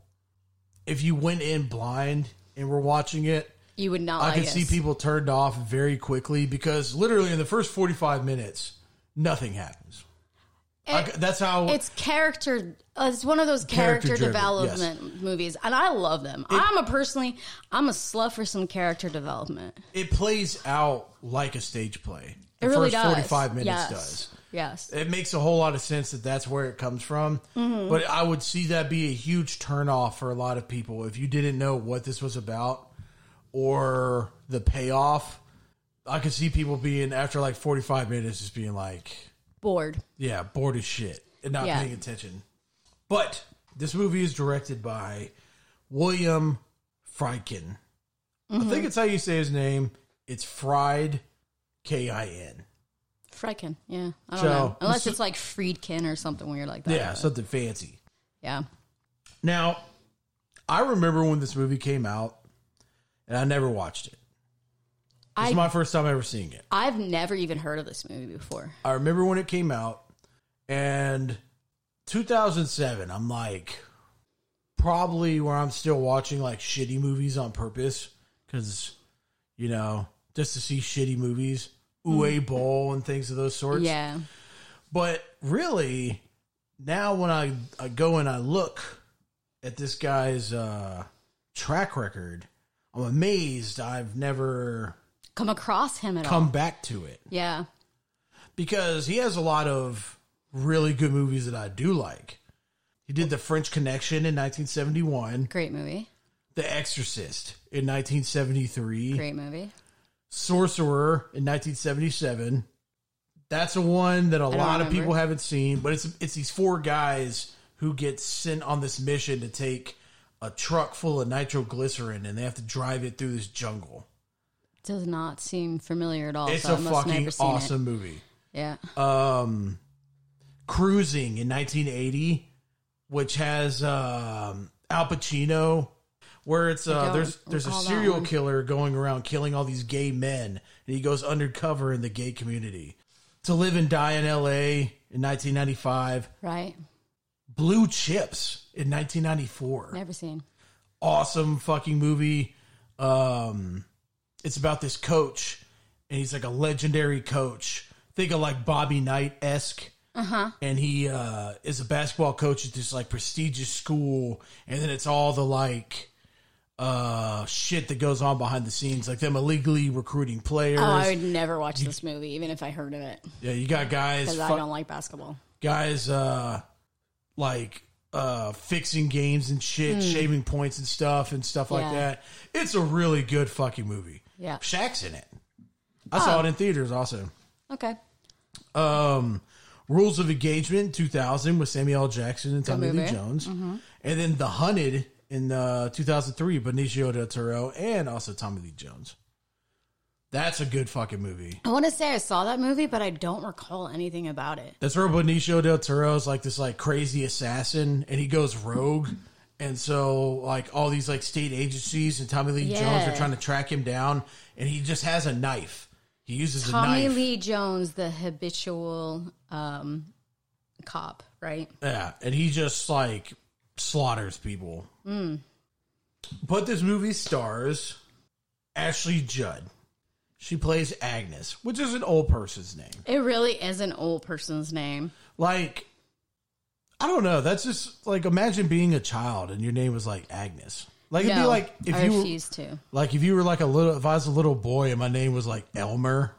if you went in blind and were watching it. You would not I like could it. see people turned off very quickly because literally in the first forty-five minutes, nothing happens. I that's how It's character. Uh, it's one of those Character character, development movies, and I love them. I'm a personally, I'm a slut for some character development. it plays out like a stage play. The It really first does. 45 minutes yes. does. Yes. It makes a whole lot of sense that that's where it comes from. Mm-hmm. But I would see that be a huge turnoff for a lot of people if you didn't know what this was about or the payoff. I could see people being, after like 45 minutes, just being like, Bored. yeah, bored as shit and not Yeah. paying attention. But this movie is directed by William Friedkin. I think mm-hmm. it's how you say his name. It's Fried K I N. Friedkin. Yeah. I don't So- know. Unless it's like Friedkin or something weird like that. Yeah, something fancy. Yeah. Now, I remember when this movie came out, and I never watched it. It's I my first time ever seeing it. I've never even heard of this movie before. I remember when it came out, and 2007. I'm like, probably where I'm still watching like shitty movies on purpose because, you know, just to see shitty movies, Uwe Boll and things of those sorts. Yeah. But really, now when I, I go and I look at this guy's uh, track record, I'm amazed I've never Come across him at all. come back to it Yeah. because he has a lot of really good movies that I do like. He did The French Connection in 1971, Great movie. The Exorcist in 1973, Great movie. Sorcerer in 1977. That's a one that a lot of people haven't seen, but it's it's these four guys who get sent on this mission to take a truck full of nitroglycerin and they have to drive it through this jungle. Does not seem familiar at all. It's so a I must fucking awesome movie. Yeah. um Cruising in 1980, which has um Al Pacino where it's uh there's there's a serial killer going around killing all these gay men and he goes undercover in the gay community. To Live and Die in LA in 1995, right. Blue Chips in 1994 Never seen. awesome fucking movie. Um, it's about this coach, and he's like a legendary coach. Think of like Bobby Knight esque. Uh-huh. And he uh, is a basketball coach at this like prestigious school, and then it's all the like uh shit that goes on behind the scenes, like them illegally recruiting players. Oh, I would never watch this movie, even if I heard of it, yeah, you got guys, because I don't like basketball. guys, uh, like uh fixing games and shit, shaving points and stuff and stuff like Hmm. That. It's a really good fucking movie. Yeah. Shaq's in it. I saw Oh. it in theaters also. Okay. Um Rules of Engagement 2000 with Samuel L. Jackson and Tommy Lee. Jones. And then The Hunted in uh, 2003, Benicio del Toro and also Tommy Lee Jones. That's a good fucking movie. I want to say I saw that movie, but I don't recall anything about it. That's where Benicio del Toro is like this like crazy assassin, and he goes rogue, and so like all these like state agencies and Tommy Lee Jones are trying to track him down, and he just has a knife. He uses a knife. Tommy. Lee Jones, the habitual um, cop, right? Yeah, and he just like slaughters people. Hmm. But this movie stars Ashley Judd. She plays Agnes, which is an old person's name. It really is an old person's name. Like, I don't know. That's just like imagine being a child and your name was like Agnes. Like it'd be like if I you were, refuse to. like if you were like a little if I was a little boy and my name was like Elmer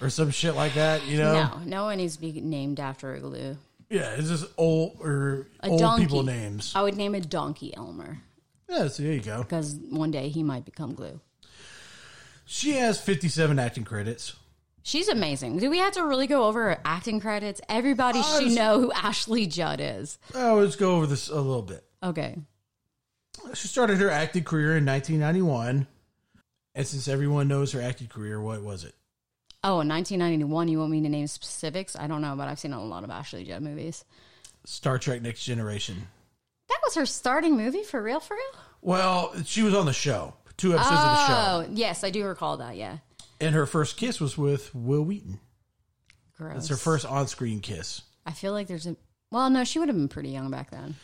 or some shit like that. You know? No, no one needs to be named after a glue. Yeah, it's just old or A old donkey. people names. I would name a donkey Elmer Yeah, so there you go. because one day he might become glue. She has 57 acting credits. She's amazing. Do we have to really go over her acting credits? Everybody Uh, should know who Ashley Judd is. Oh, let's go over this a little bit. Okay. She started her acting career in 1991. And since everyone knows her acting career, what was it? Oh, in 1991, you want me to name specifics? I don't know, but I've seen a lot of Ashley Judd movies. Star Trek Next Generation. That was her starting movie for real, for real? Well, she was on the show, two episodes of the show. Oh, yes, I do recall that. Yeah. And her first kiss was with Wil Wheaton. Gross. That's her first on screen kiss. I feel like there's a. Well, no, she would have been pretty young back then.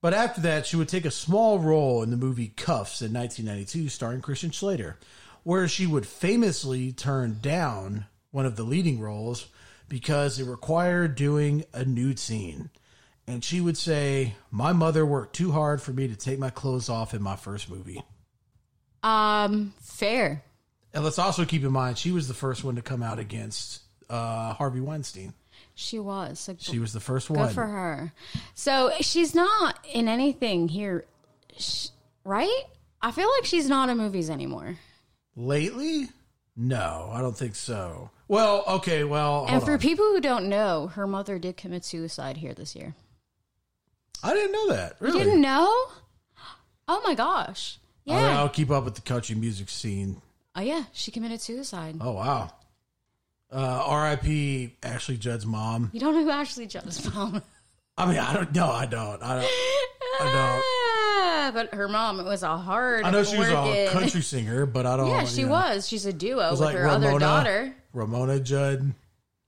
But after that, she would take a small role in the movie Cuffs in 1992, starring Christian Slater, where she would famously turn down one of the leading roles because it required doing a nude scene. And she would say, My mother worked too hard for me to take my clothes off in my first movie. Um, fair. And let's also keep in mind, she was the first one to come out against uh, Harvey Weinstein. She was. So She was the first good one. for her. So she's not in anything here, right? I feel like she's not in movies anymore. Lately? No, I don't think so. Well, okay, well, and for on. people who don't know, her mother did commit suicide here this year. I didn't know that. You didn't know? Oh my gosh. I, don't, I Yeah. don't keep up with the country music scene. Oh yeah, she committed suicide. Oh wow. Uh, R.I.P. Ashley Judd's mom. You don't know who Ashley Judd's mom? I mean, I don't know. I don't. I don't. I Ah, but her mom It was a hard. I know she was a country singer, but I don't. Yeah, she know. was. She's a duo with like her other daughter. Ramona Judd.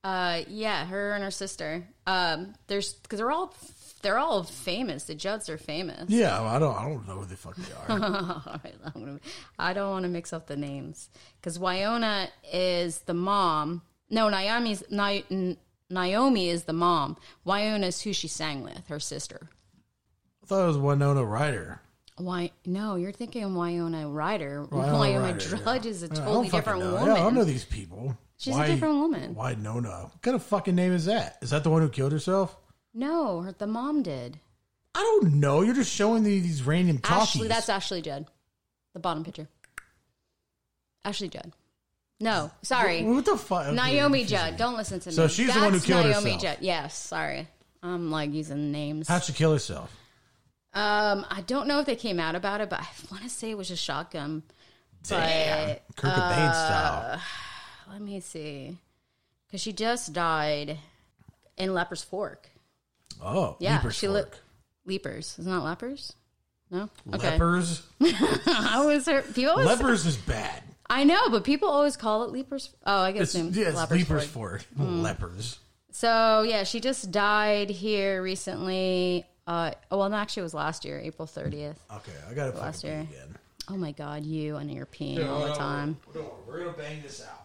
Uh, yeah, her and her sister. Um, there's because they're all they're all famous. The Judds are famous. Yeah, I don't. I don't know who the fuck they (laughs) are. All right, I'm gonna- I don't want to mix up the names because Wynonna is the mom. No, Naomi's Ni, Naomi is the mom. Wynonna is who she sang with, her sister. I thought it was Winona Ryder. Why? No, you're thinking Wyona Ryder. Winona Wyona Ryder, Drudge yeah. is a totally different know. woman. Yeah, I don't know these people. She's a different woman. Why Nona? What kind of fucking name is that? Is that the one who killed herself? No, her, the mom did. I don't know. You're just showing me these random talkies. Ashley, that's Ashley Judd. The bottom picture. Ashley Judd. No, sorry. What the fuck? Naomi Judd. Don't listen to me. So she's the one who That's killed Naomi herself. Judd. Yes, sorry. I'm like using names. How'd she kill herself? Um, I don't know if they came out about it, but I want to say it was a shotgun. Damn. Kurt Cobain style. Let me see. Because she just died in Leper's Fork. Oh, Yeah, Leaper's she li- Leapers. Isn't that lepers? No? Okay. Lepers. (laughs) I was her, people always, Lepers is bad. I know, but people always call it Leapers. Oh, I guess It's, it's, yeah, it's Leper's Leaper's Fork. Fork. Lepers. So yeah, she just died here recently. Uh, oh, well, no, actually, it was last year, April thirtieth. Okay, I gotta Last year. again. Oh my God, you and your peeing all the time. We're gonna bang this out.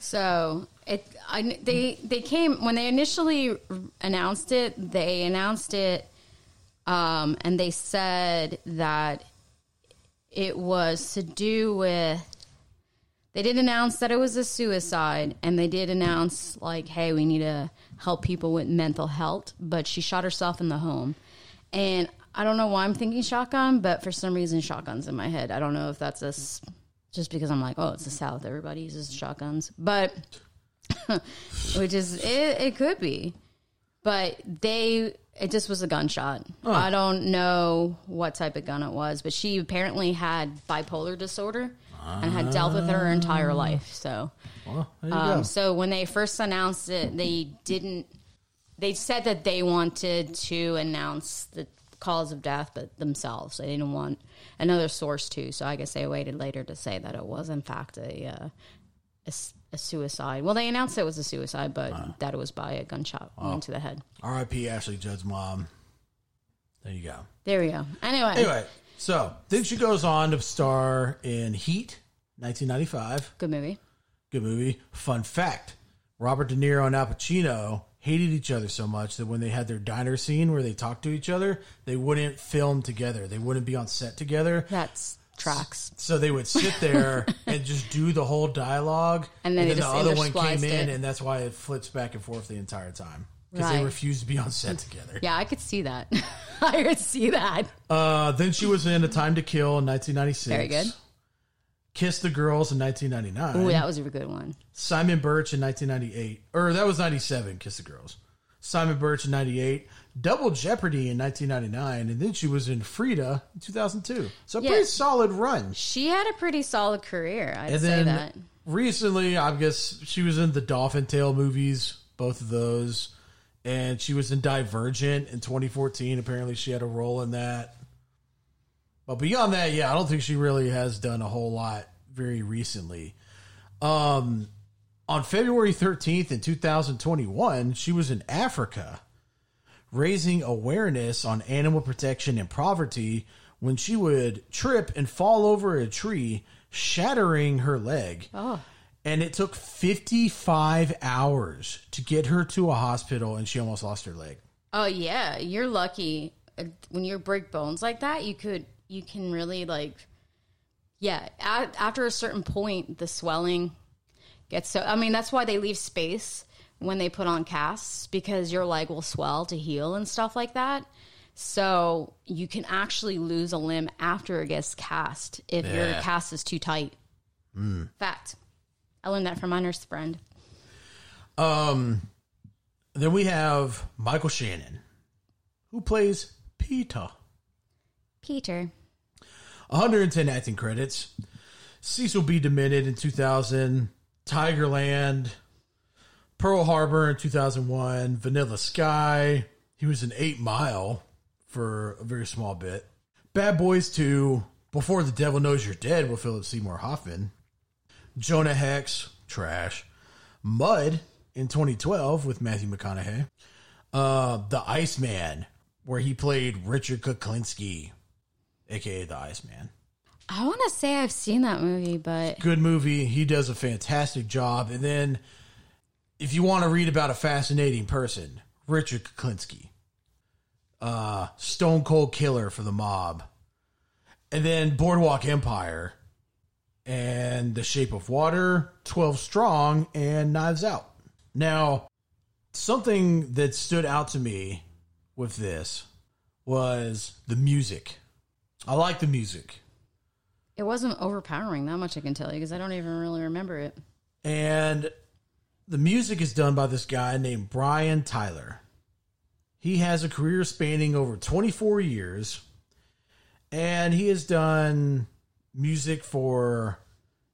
So it, I, they they came when they initially announced it. They announced it, um, and they said that it was to do with. They did announce that it was a suicide, and they did announce like, "Hey, we need to help people with mental health." But she shot herself in the home, and I don't know why I'm thinking shotgun, but for some reason, shotguns in my head. I don't know if that's a just because I'm like, oh, it's the South. Everybody uses shotguns, but (laughs) which is it, it could be, but they it just was a gunshot. I don't know what type of gun it was, but she apparently had bipolar disorder and had dealt with it her entire life. So, Well, um, so when they first announced it, they didn't. They said that they wanted to announce the cause of death, but themselves. They didn't want another source to. So I guess they waited later to say that it was in fact a uh, a, a suicide. Well, they announced it was a suicide, but that it was by a gunshot wound to the head. R.I.P. Ashley Judd's mom. There you go. There we go. Anyway, Anyway, so then she goes on to star in Heat, 1995. good movie. Good movie. Fun fact: Robert De Niro and Al Pacino hated each other so much that when they had their diner scene where they talked to each other, they wouldn't film together. They wouldn't be on set together. That's tracks. So they would sit there (laughs) and just do the whole dialogue, And then they the other one came in, it. and that's why it flips back and forth the entire time because they refused to be on set (laughs) together. Yeah, I could see that. (laughs) I could see that. Uh, then she was in A Time to Kill in 1996. Very good. Kiss the Girls in 1999. Ooh, that was a good one. Simon Birch in 1998. Or that was 97, Kiss the Girls. Simon Birch in 98. Double Jeopardy in 1999. And then she was in Frida in 2002. So a Yeah. pretty solid run. She had a pretty solid career. I'd And say then that. recently, I guess she was in the Dolphin Tale movies, both of those. And she was in Divergent in 2014. Apparently, she had a role in that. But beyond that, yeah, I don't think she really has done a whole lot very recently. Um, on February 13th in 2021, she was in Africa raising awareness on animal protection and poverty when she would trip and fall over a tree, shattering her leg. Oh. And it took 55 hours to get her to a hospital, and she almost lost her leg. Oh yeah, you're lucky. Uh, When you break bones like that, you could you can really like yeah. A- after a certain point, the swelling gets so. I mean, that's why they leave space when they put on casts because your leg will swell to heal and stuff like that. So you can actually lose a limb after it gets cast if your cast is too tight. Fact. I learned that from my nurse friend. Um, then we have Michael Shannon, who plays Peter. Peter. 110 acting credits. Cecil B. Demented in 2000, Tigerland, Pearl Harbor in 2001, Vanilla Sky. He was in Eight Mile for a very small bit. Bad Boys 2, Before the Devil Knows You're Dead with Philip Seymour Hoffman. Jonah Hex, trash. Mud in 2012 with Matthew McConaughey. Uh, the Iceman, where he played Richard Kuklinski, aka the Iceman. I want to say I've seen that movie, but Good movie. He does a fantastic job. And then, if you want to read about a fascinating person, Richard Kuklinski, uh, Stone Cold Killer for the Mob, and then Boardwalk Empire, and The Shape of Water, Twelve Strong, and Knives Out. Now, something that stood out to me with this was the music. I like the music. it wasn't overpowering that much. I can tell you because I don't even really remember it. And the music is done by this guy named Brian Tyler. He has a career spanning over 24 years, and he has done music for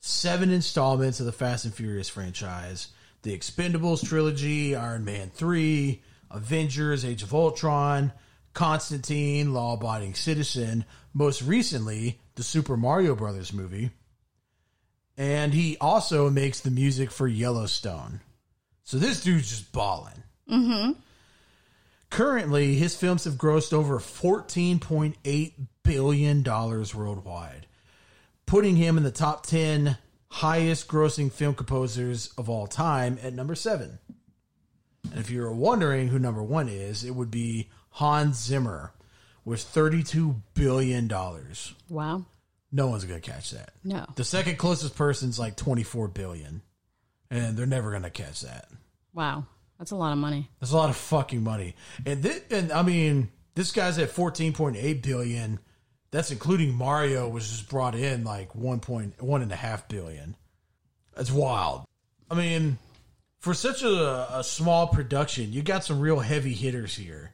seven installments of the Fast and Furious franchise, the Expendables trilogy, Iron Man 3, Avengers, Age of Ultron, Constantine, Law Abiding Citizen, most recently, the Super Mario Brothers movie. And he also makes the music for Yellowstone. So this dude's just balling. Mm-hmm. Currently, his films have grossed over $14.8 billion worldwide, putting him in the top 10 highest grossing film composers of all time at number seven. And if you're wondering who number one is, it would be Hans Zimmer was $32 billion. Wow. No one's going to catch that. No. The second closest person's like 24 billion. And they're never going to catch that. Wow. That's a lot of money. That's a lot of fucking money. And this, and I mean, this guy's at 14.8 billion. That's including Mario, which just brought in like one point one and a half billion. That's wild. I mean, for such a, a small production, you got some real heavy hitters here.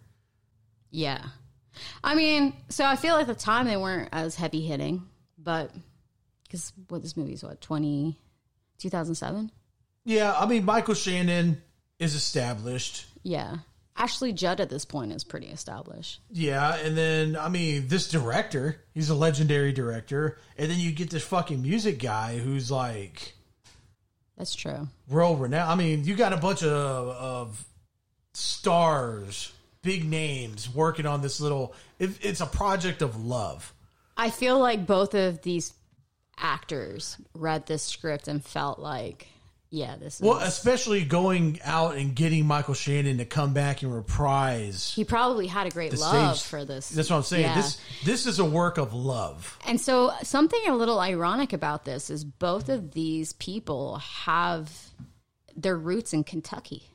Yeah. I mean, so I feel like at the time they weren't as heavy hitting, but because what this movie is what, 20, 2007? Yeah, I mean, Michael Shannon is established. Yeah. Ashley Judd at this point is pretty established. Yeah, and then I mean this director, he's a legendary director, and then you get this fucking music guy who's like That's true. world renowned. I mean, you got a bunch of of stars, big names working on this little. It, it's a project of love. I feel like both of these actors read this script and felt like, yeah, this is. Well, especially going out and getting Michael Shannon to come back and reprise. he probably had a great love stage- for this. That's what I'm saying. Yeah. This this is a work of love. And so, something a little ironic about this is both of these people have their roots in Kentucky.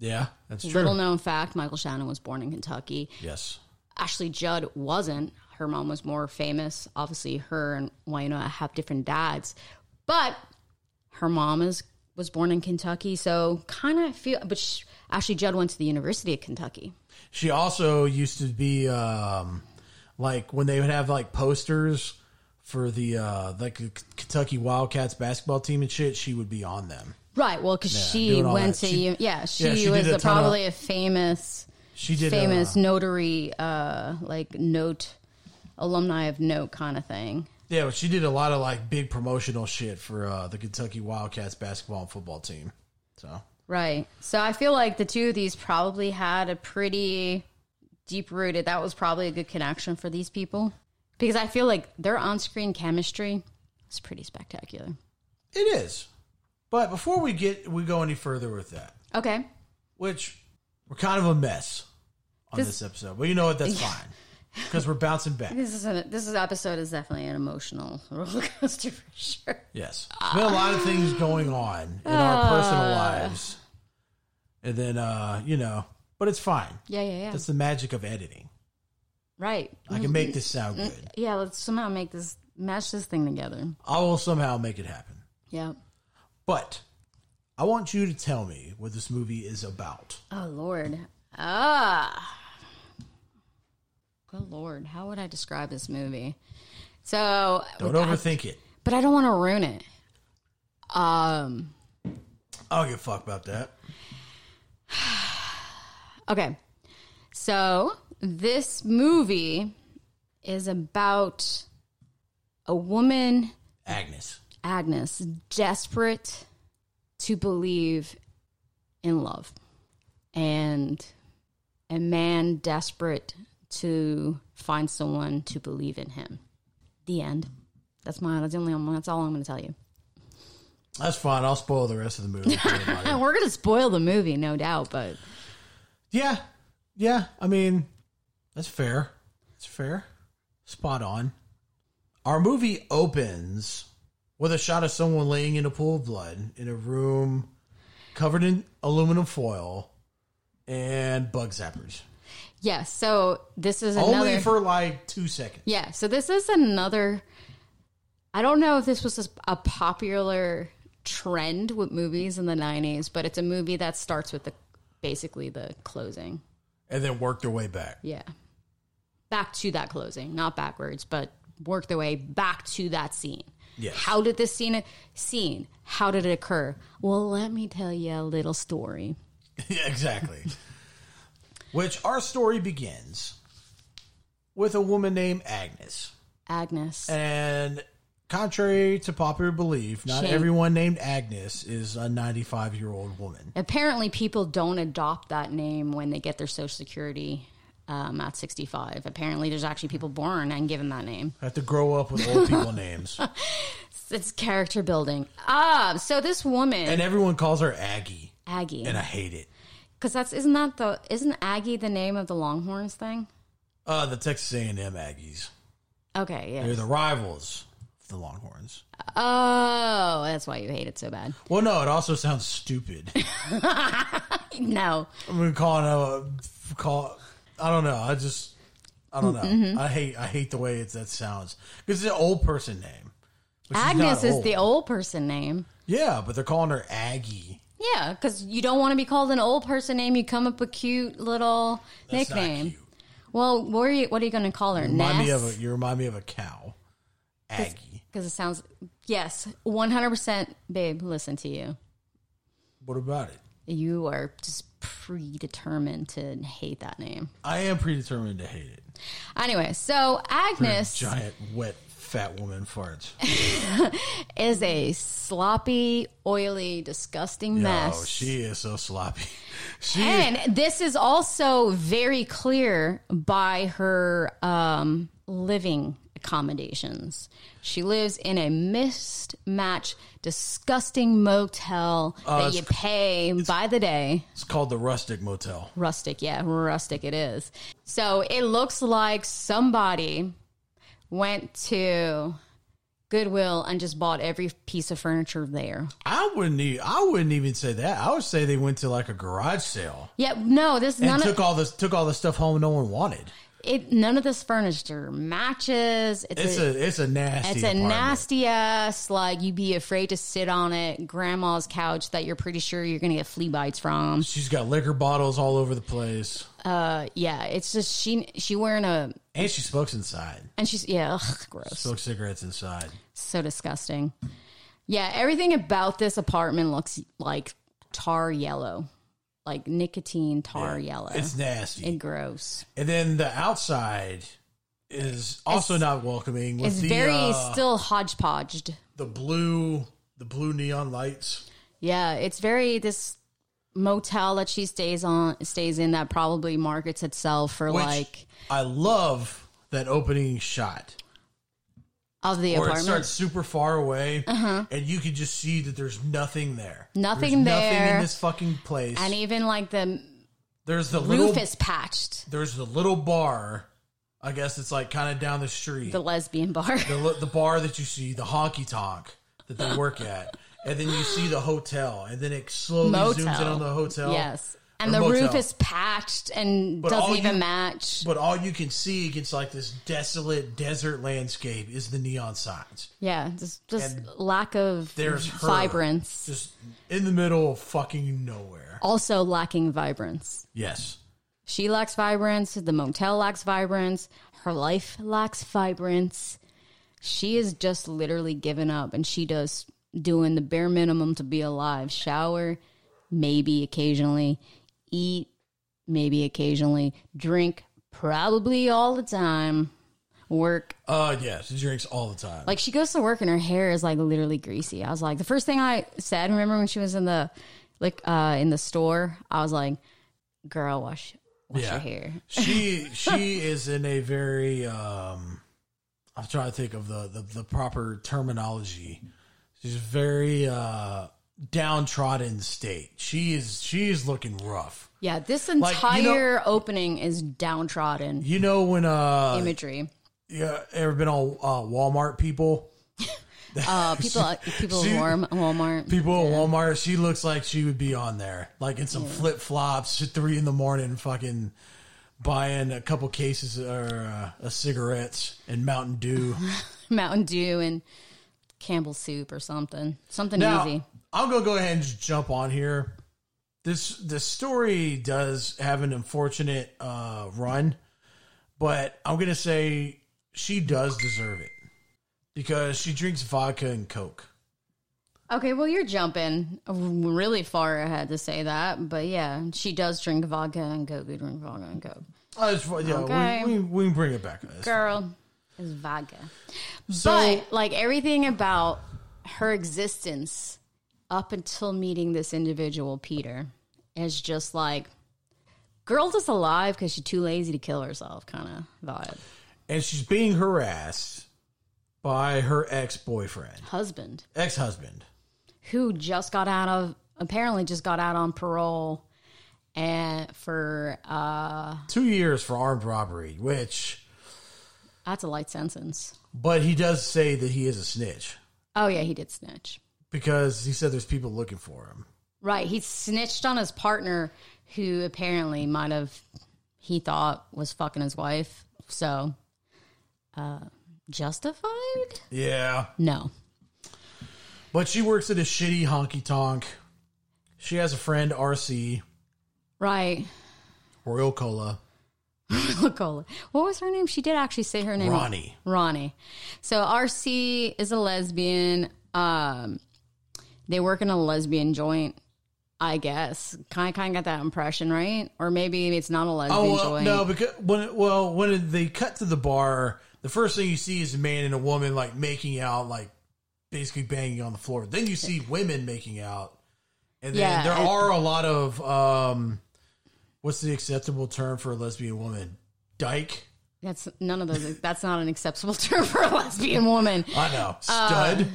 Yeah, that's true. Little known fact Michael Shannon was born in Kentucky. yes. Ashley Judd wasn't. Her mom was more famous. Obviously, her and Wynonna have different dads, but her mom is was born in Kentucky. So, kind of feel, but she, Ashley Judd went to the University of Kentucky. She also used to be um, like when they would have like posters for the uh, like Kentucky Wildcats basketball team and shit. She would be on them. Right. Well, because she doing all went that. to She- yeah, she, yeah, she did was a a, ton of- probably a famous She did famous Uh, notary, uh, like note alumni of note kind of thing. yeah, but she did a lot of like big promotional shit for uh, the Kentucky Wildcats basketball and football team. So Right. So I feel like the two of these probably had a pretty deep rooted. That was probably a good connection for these people because I feel like their on screen chemistry is pretty spectacular. it is. But before we get we go any further with that, Okay. which we're kind of a mess on this, This- episode, but you know what? That's (laughs) fine because we're bouncing back. This is a, this is episode is definitely an emotional (laughs) roller coaster for sure. Yes. There's been a lot of things going on in our personal lives. And then, uh, you know, but it's fine. Yeah, yeah, yeah. That's the magic of editing. right. I can make this sound good. Yeah, let's somehow make this match this thing together. I will somehow make it happen. Yeah. But I want you to tell me what this movie is about. Oh Lord. Ah. Good Lord. How would I describe this movie? So, Don't overthink it. but I don't want to ruin it. Um. I don't give a fuck about that. (sighs) Okay. So this movie is about a woman, Agnes. Agnes, desperate to believe in love, and a man desperate to find someone to believe in him. The end. That's my. That's the only. That's all I'm going to tell you. That's fine. I'll spoil the rest of the movie. for everybody. And we're going to spoil the movie, no doubt. But yeah, yeah. I mean, that's fair. It's fair. Spot on. Our movie opens with a shot of someone laying in a pool of blood in a room covered in aluminum foil and bug zappers. yeah. So this is another. Only for like two seconds. Yeah, so this is another. I don't know if this was a, a popular trend with movies in the '90s, but it's a movie that starts with the basically the closing. And then work their way back. Yeah, back to that closing, not backwards, but work their way back to that scene. Yes. How did this scene scene? How did it occur? Well, let me tell you a little story. (laughs) Yeah, exactly. Which our story begins with a woman named Agnes. Agnes. And contrary to popular belief, not Shame. everyone named Agnes is a 95 year old woman. Apparently, people don't adopt that name when they get their Social Security um, at 65. Apparently, there's actually people born and given that name. I have to grow up with old people names. (laughs) It's character building. Ah, so this woman, And everyone calls her Aggie. Aggie, And I hate it. because that's isn't that the isn't Aggie the name of the Longhorns thing? Uh, the Texas A&M Aggies. Okay, yeah. They're the rivals of the Longhorns. Oh, that's why you hate it so bad. Well, no, it also sounds stupid. (laughs) No, I'm gonna call it a call. I don't know. I just I don't know. Mm-hmm. I hate I hate the way it that sounds because it's an old person name. But she's not Agnes is the old person name. yeah, but they're calling her Aggie. Yeah, because you don't want to be called an old person name. You come up with a cute little That's nickname. cute. Well, what are you? What are you going to call her? Remind me of a, you remind me of a cow, Aggie. Because it sounds, yes, 100%, babe, listen to you. What about it? You are just predetermined to hate that name. I am predetermined to hate it. Anyway, so Agnes Giant wet fat woman farts. (laughs) is a sloppy, oily, disgusting No, mess. she is so sloppy. (laughs) She and this is also very clear by her um, living accommodations. She lives in a mismatched, disgusting motel that Uh, it's- you pay by the day. it's called the rustic motel. Rustic, yeah, rustic it is. So it looks like somebody went to Goodwill and just bought every piece of furniture there. I wouldn't. Even, I wouldn't even say that. I would say they went to like a garage sale Yeah, no, this and none took of all this took all the stuff home no one wanted. It. None of this furniture matches. It's, It's a, a it's a nasty. it's a apartment. nasty ass like you'd be afraid to sit on it. Grandma's couch that you're pretty sure you're gonna get flea bites from. She's got liquor bottles all over the place, Uh, yeah, it's just she she wearing a and she smokes inside. and she's yeah, ugh, gross. Smokes cigarettes inside. So disgusting. Yeah, everything about this apartment looks like tar yellow, like nicotine tar yellow. It's nasty. and gross. and then the outside is also It's- not welcoming. With It's the, very uh, still hodgepodged. the blue the blue neon lights. Yeah, it's very this motel that she stays on stays in that probably markets itself for Which like I love that opening shot of the where it starts super far away, uh-huh. and you can just see that there's nothing there. Nothing There's Nothing there. in this fucking place. and even like the there's the little roof is patched. there's the little bar. I guess it's like kind of down the street. The lesbian bar. the the bar that you see, the honky tonk that they work at, and then you see the hotel, and then it slowly motel. zooms in on the hotel. Yes. And the motel. roof is patched and But doesn't even you- match. But all you can see against like this desolate desert landscape is the neon signs. Yeah, just just And lack of There's her, vibrance. just in the middle of fucking nowhere. Also lacking vibrance. Yes, She lacks vibrance. The motel lacks vibrance. Her life lacks vibrance. She is just literally given up and she does doing the bare minimum to be alive. Shower, maybe occasionally, eat, maybe occasionally, drink, probably all the time, work. Uh, yeah, she drinks all the time. Like she goes to work and her hair is like literally greasy. I was like, the first thing I said, remember when she was in the like uh in the store, I was like, girl, wash wash your hair. she (laughs) she is in a very um I'm trying to think of the the, the proper terminology. She's very uh downtrodden state. She is she is looking rough. Yeah, this Like, you know- entire opening is downtrodden You know when uh imagery. yeah, ever been on uh, Walmart people? (laughs) Uh, people, people She- in Walmart. People at Walmart, she looks like she would be on there, like in some flip flops, at three in the morning, fucking buying a couple cases or uh, of cigarettes and Mountain Dew. (laughs) Mountain Dew and Campbell soup or something, something Now, easy. I'm gonna go ahead and just jump on here. This the story does have an unfortunate uh, run, but I'm gonna say she does deserve it because she drinks vodka and coke. Okay, well, you're jumping really far ahead to say that, but yeah, she does drink vodka and coke. We drink vodka and coke. Uh, it's, yeah, Okay. we, we, we bring it back. It's Girl is vodka. So- but like everything about her existence up until meeting this individual, Peter, is just like girl just alive because she's too lazy to kill herself kind of vibe. and she's being harassed by her ex boyfriend, Husband ex husband. who just got out of apparently just got out on parole and for uh Two years for armed robbery, which, that's a light sentence. but he does say that he is a snitch Oh yeah, he did snitch. Because he said there's people looking for him. Right. He snitched on his partner who apparently might have he thought was fucking his wife. So uh justified? Yeah. No. But she works at a shitty honky tonk. She has a friend, RC, Right. Royal Cola, (laughs) Royal Cola. What was her name? She did actually say her name. Ronnie. Ronnie. So RC is a lesbian. Um they work in a lesbian joint, I guess. Kind of kind of got that impression, right? Or maybe it's not a lesbian Oh well, joint. no, because when well when they cut to the bar, the first thing you see is a man and a woman like making out, like basically banging on the floor. Then you see women making out, and then Yeah, there and- are a lot of um, what's the acceptable term for a lesbian woman? Dyke. That's none of those. That's not an acceptable (laughs) term for a lesbian woman. I know stud.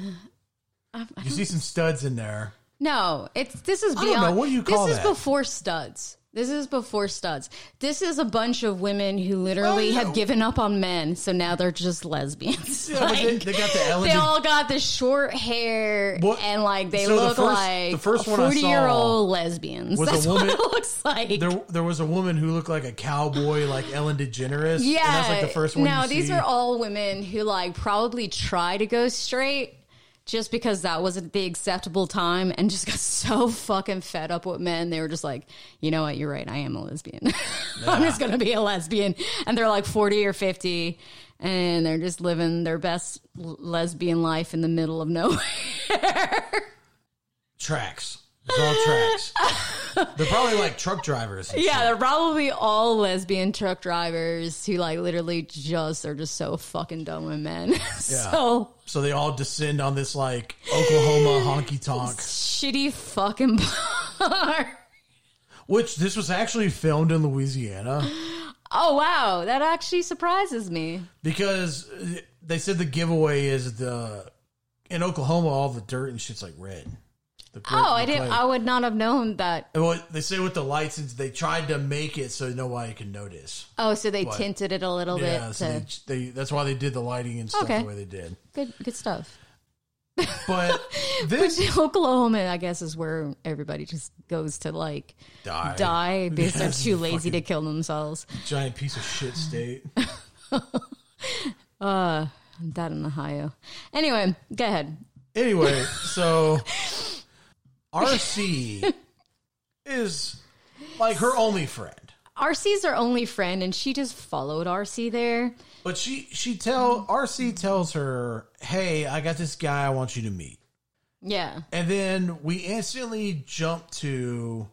You see some studs in there. No, it's this is don't beyond. know, what do you call this that? is before studs. This is before studs. This is a bunch of women who literally Oh, yeah. have given up on men, so now they're just lesbians. Yeah, but they, they got the they all got the short hair What- and like they so the look first- like the first one forty year old lesbians. That's woman- what it looks like. there, there was a woman who looked like a cowboy, like Ellen DeGeneres. yeah, that's like the first one. Now you these see. are all women who like probably try to go straight just because that wasn't the acceptable time and just got (laughs) so fucking fed up with men. They were just like, you know what, you're right, I am a lesbian. (laughs) I'm just gonna be a lesbian. And they're like 40 or 50 and they're just living their best lesbian life in the middle of nowhere. tracks. It's all tracks. (laughs) (laughs) They're probably like truck drivers. yeah, they're probably all lesbian truck drivers who like literally just are just so fucking done with men. (laughs) so So they all descend on this like Oklahoma (laughs) honky tonk, shitty fucking bar. which this was actually filmed in Louisiana Oh wow, that actually surprises me. because uh, they said the giveaway is the in Oklahoma all the dirt and shit's like red. Oh, I didn't. I would not have known that. And what they say with the lights they tried to make it so nobody can notice. Oh, so they What? tinted it a little bit. Yeah, bit. so To, they, they that's why they did the lighting and stuff Okay. the way they did. good, good stuff. But (laughs) this (laughs) Oklahoma, I guess, is where everybody just goes to like die, die (laughs) because they're Yes, too lazy to kill themselves. giant piece of shit state. Uh that in Ohio. Anyway, go ahead. Anyway, so RC (laughs) is like her only friend. RC's her only friend, and she just followed RC there. But she she tell RC tells her, "Hey, I got this guy I want you to meet." Yeah. And then we instantly jump to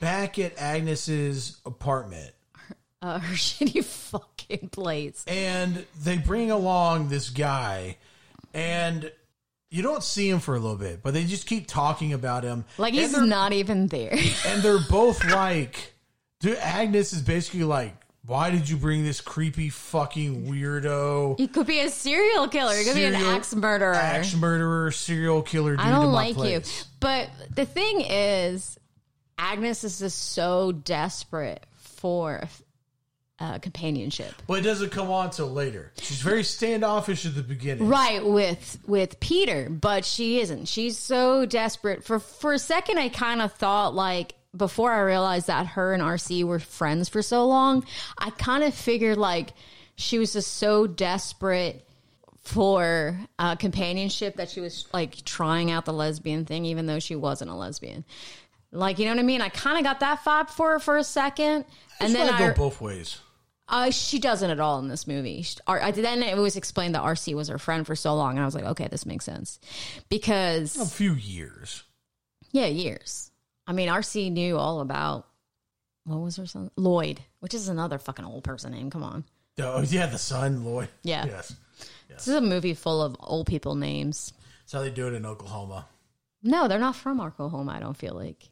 back at Agnes's apartment. (laughs) Uh, her shitty fucking plates. And they bring along this guy and you don't see him for a little bit, but they just keep talking about him. Like he's not even there. (laughs) and they're both like dude Agnes is basically like why did you bring this creepy fucking weirdo he could be a serial killer. He could be an serial- axe murderer. axe murderer serial killer dude I don't like place. you. But the thing is, Agnes is just so desperate for uh, companionship. but it doesn't come on till later she's very standoffish at the beginning Right with with Peter, but she isn't. She's so desperate. For for a second, I kind of thought like before I realized that her and RC were friends for so long, I kind of figured like she was just so desperate for uh, companionship that she was like trying out the lesbian thing, even though she wasn't a lesbian. Like you know what I mean? I kind of got that vibe for her for a second, and then I go both ways uh, she doesn't at all in this movie. She- then it was explained that RC was her friend for so long, and I was like, okay, this makes sense because a few years yeah, years. I mean, RC knew all about what was her son Lloyd, which is another fucking old person name. Come on, oh yeah the son Lloyd Yeah. yes this is a movie full of old people names. that's how they do it in Oklahoma No, they're not from Oklahoma. I don't feel like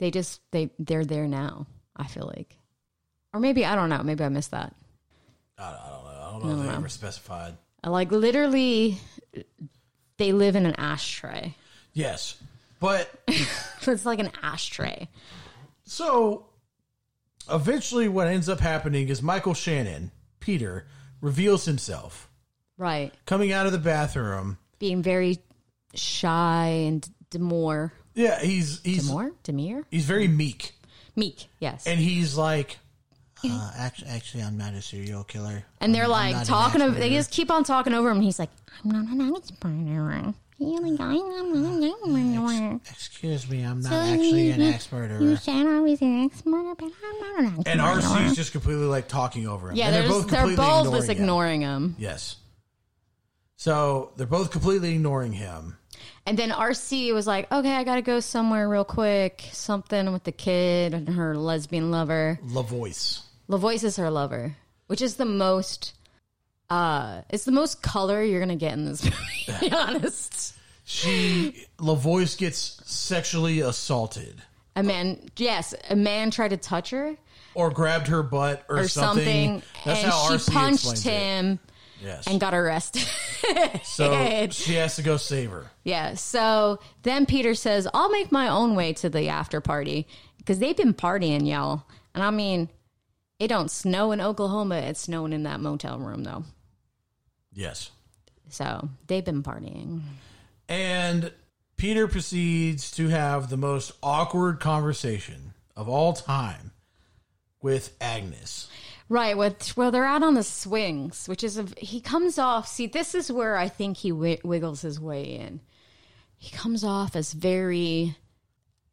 they just they they're there now. I feel like, or maybe I don't know. Maybe I missed that. I, I don't know I don't know if they ever specified Like literally, they live in an ashtray. yes but (laughs) it's like an ashtray. So eventually, what ends up happening is Michael Shannon, Peter, reveals himself Right. coming out of the bathroom. Being very shy and demure. Yeah, he's he's Demure? Demure? he's very meek, Meek, yes. and he's like, uh, actually, actually, I'm not a serial killer. And they're I'm- I'm like talking axe over, they just keep on talking over him. And he's like, I'm not an axe murderer. You're I'm not an axe murderer. Excuse me, I'm not actually an axe You said I was an axe murderer, but I'm not an axe And murderer. RC's just completely like talking over him. Yeah, and they're, just, they're completely both just him. ignoring him. Yes. So they're both completely ignoring him. And then RC was like, okay, I got to go somewhere real quick. Something with the kid and her lesbian lover. La Voice. LaVoice is her lover, which is the most uh it's the most color you're gonna get in this movie, (laughs) to be (laughs) honest. She La Voice gets sexually assaulted. A man yes, a man tried to touch her or grabbed her butt or, or something, That's and how she RC punched explains it. him Yes. and got arrested. (laughs) so she has to go save her. yeah. So then Peter says, I'll make my own way to the after party. Because they've been partying, y'all. And I mean, it don't snow in Oklahoma, it's snowing in that motel room though. Yes. So they've been partying. And Peter proceeds to have the most awkward conversation of all time with Agnes. Right, with well, they're out on the swings, which is a, he comes off. See, this is where I think he wi- wiggles his way in. He comes off as very,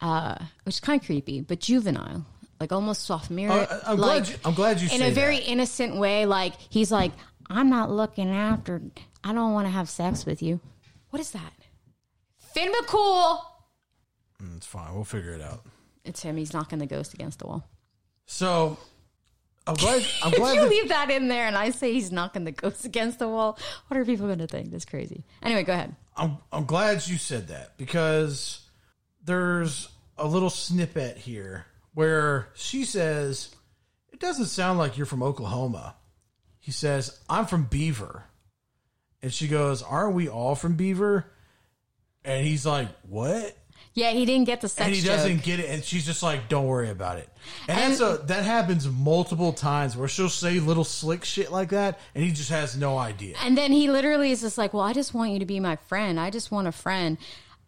uh, which is kind of creepy, but juvenile, like almost sophomore. Uh, I'm like, glad you- I'm glad you in a very that. innocent way. Like he's like, I'm not looking after. I don't want to have sex with you. What is that? Finn McCool. It's fine. We'll figure it out. It's him. He's knocking the ghost against the wall. So I'm glad. I'm (laughs) If you that- leave that in there and I say he's knocking the ghost against the wall, what are people going to think? That's crazy. Anyway, go ahead. I'm I'm glad you said that because there's a little snippet here where she says, "It doesn't sound like you're from Oklahoma." He says, "I'm from Beaver," and she goes, "Aren't we all from Beaver?" And he's like, "What?" Yeah, he didn't get the sex And he joke. doesn't get it, and she's just like, "Don't worry about it." And, that's a that happens multiple times where she'll say little slick shit like that, and he just has no idea. And then he literally is just like, "Well, I just want you to be my friend. I just want a friend."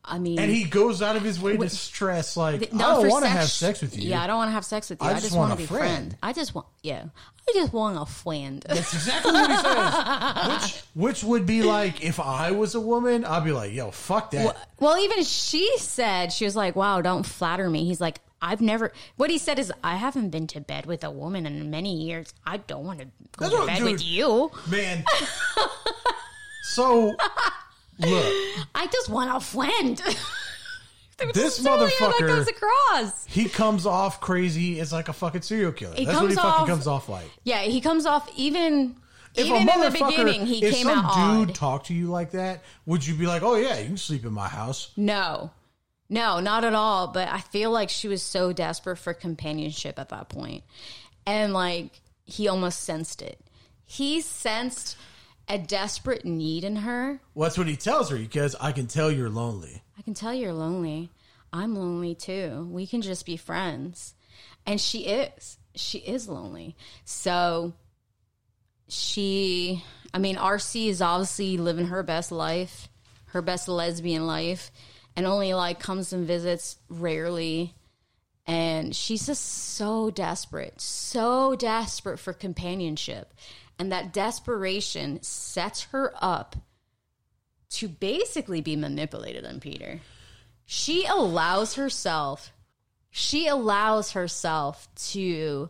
I mean, And he goes out of his way to stress, like, I don't want to have sex with you. Yeah, I don't want to have sex with you. I I, just just, want to be friend. friend. I just want, yeah, I just want a friend. That's exactly what he says. Which, which would be like, if I was a woman, I'd be like, yo, fuck that. well, even she said she was like, "Wow, don't flatter me." He's like, I've never. What he said is, I haven't been to bed with a woman in many years. I don't want to go That's to what- bed dude. with you. Man. (laughs) so, look, I just want a friend. (laughs) This motherfucker- that comes across. he comes off crazy as like a fucking serial killer. He That's what he comes fucking off- comes off like. Yeah, he comes off even. If even in the beginning, he if came some out dude odd. talked to you like that, would you be like, "Oh yeah, you can sleep in my house"? No, no, not at all. But I feel like she was so desperate for companionship at that point, and like he almost sensed it. He sensed a desperate need in her. Well, that's what he tells her because I can tell you're lonely. I can tell you're lonely. I'm lonely too. We can just be friends. And she is. She is lonely. So she, I mean, RC is obviously living her best life, her best lesbian life, and only like comes and visits rarely. And she's just so desperate, so desperate for companionship. And that desperation sets her up to basically be manipulated on Peter. She allows herself, she allows herself to,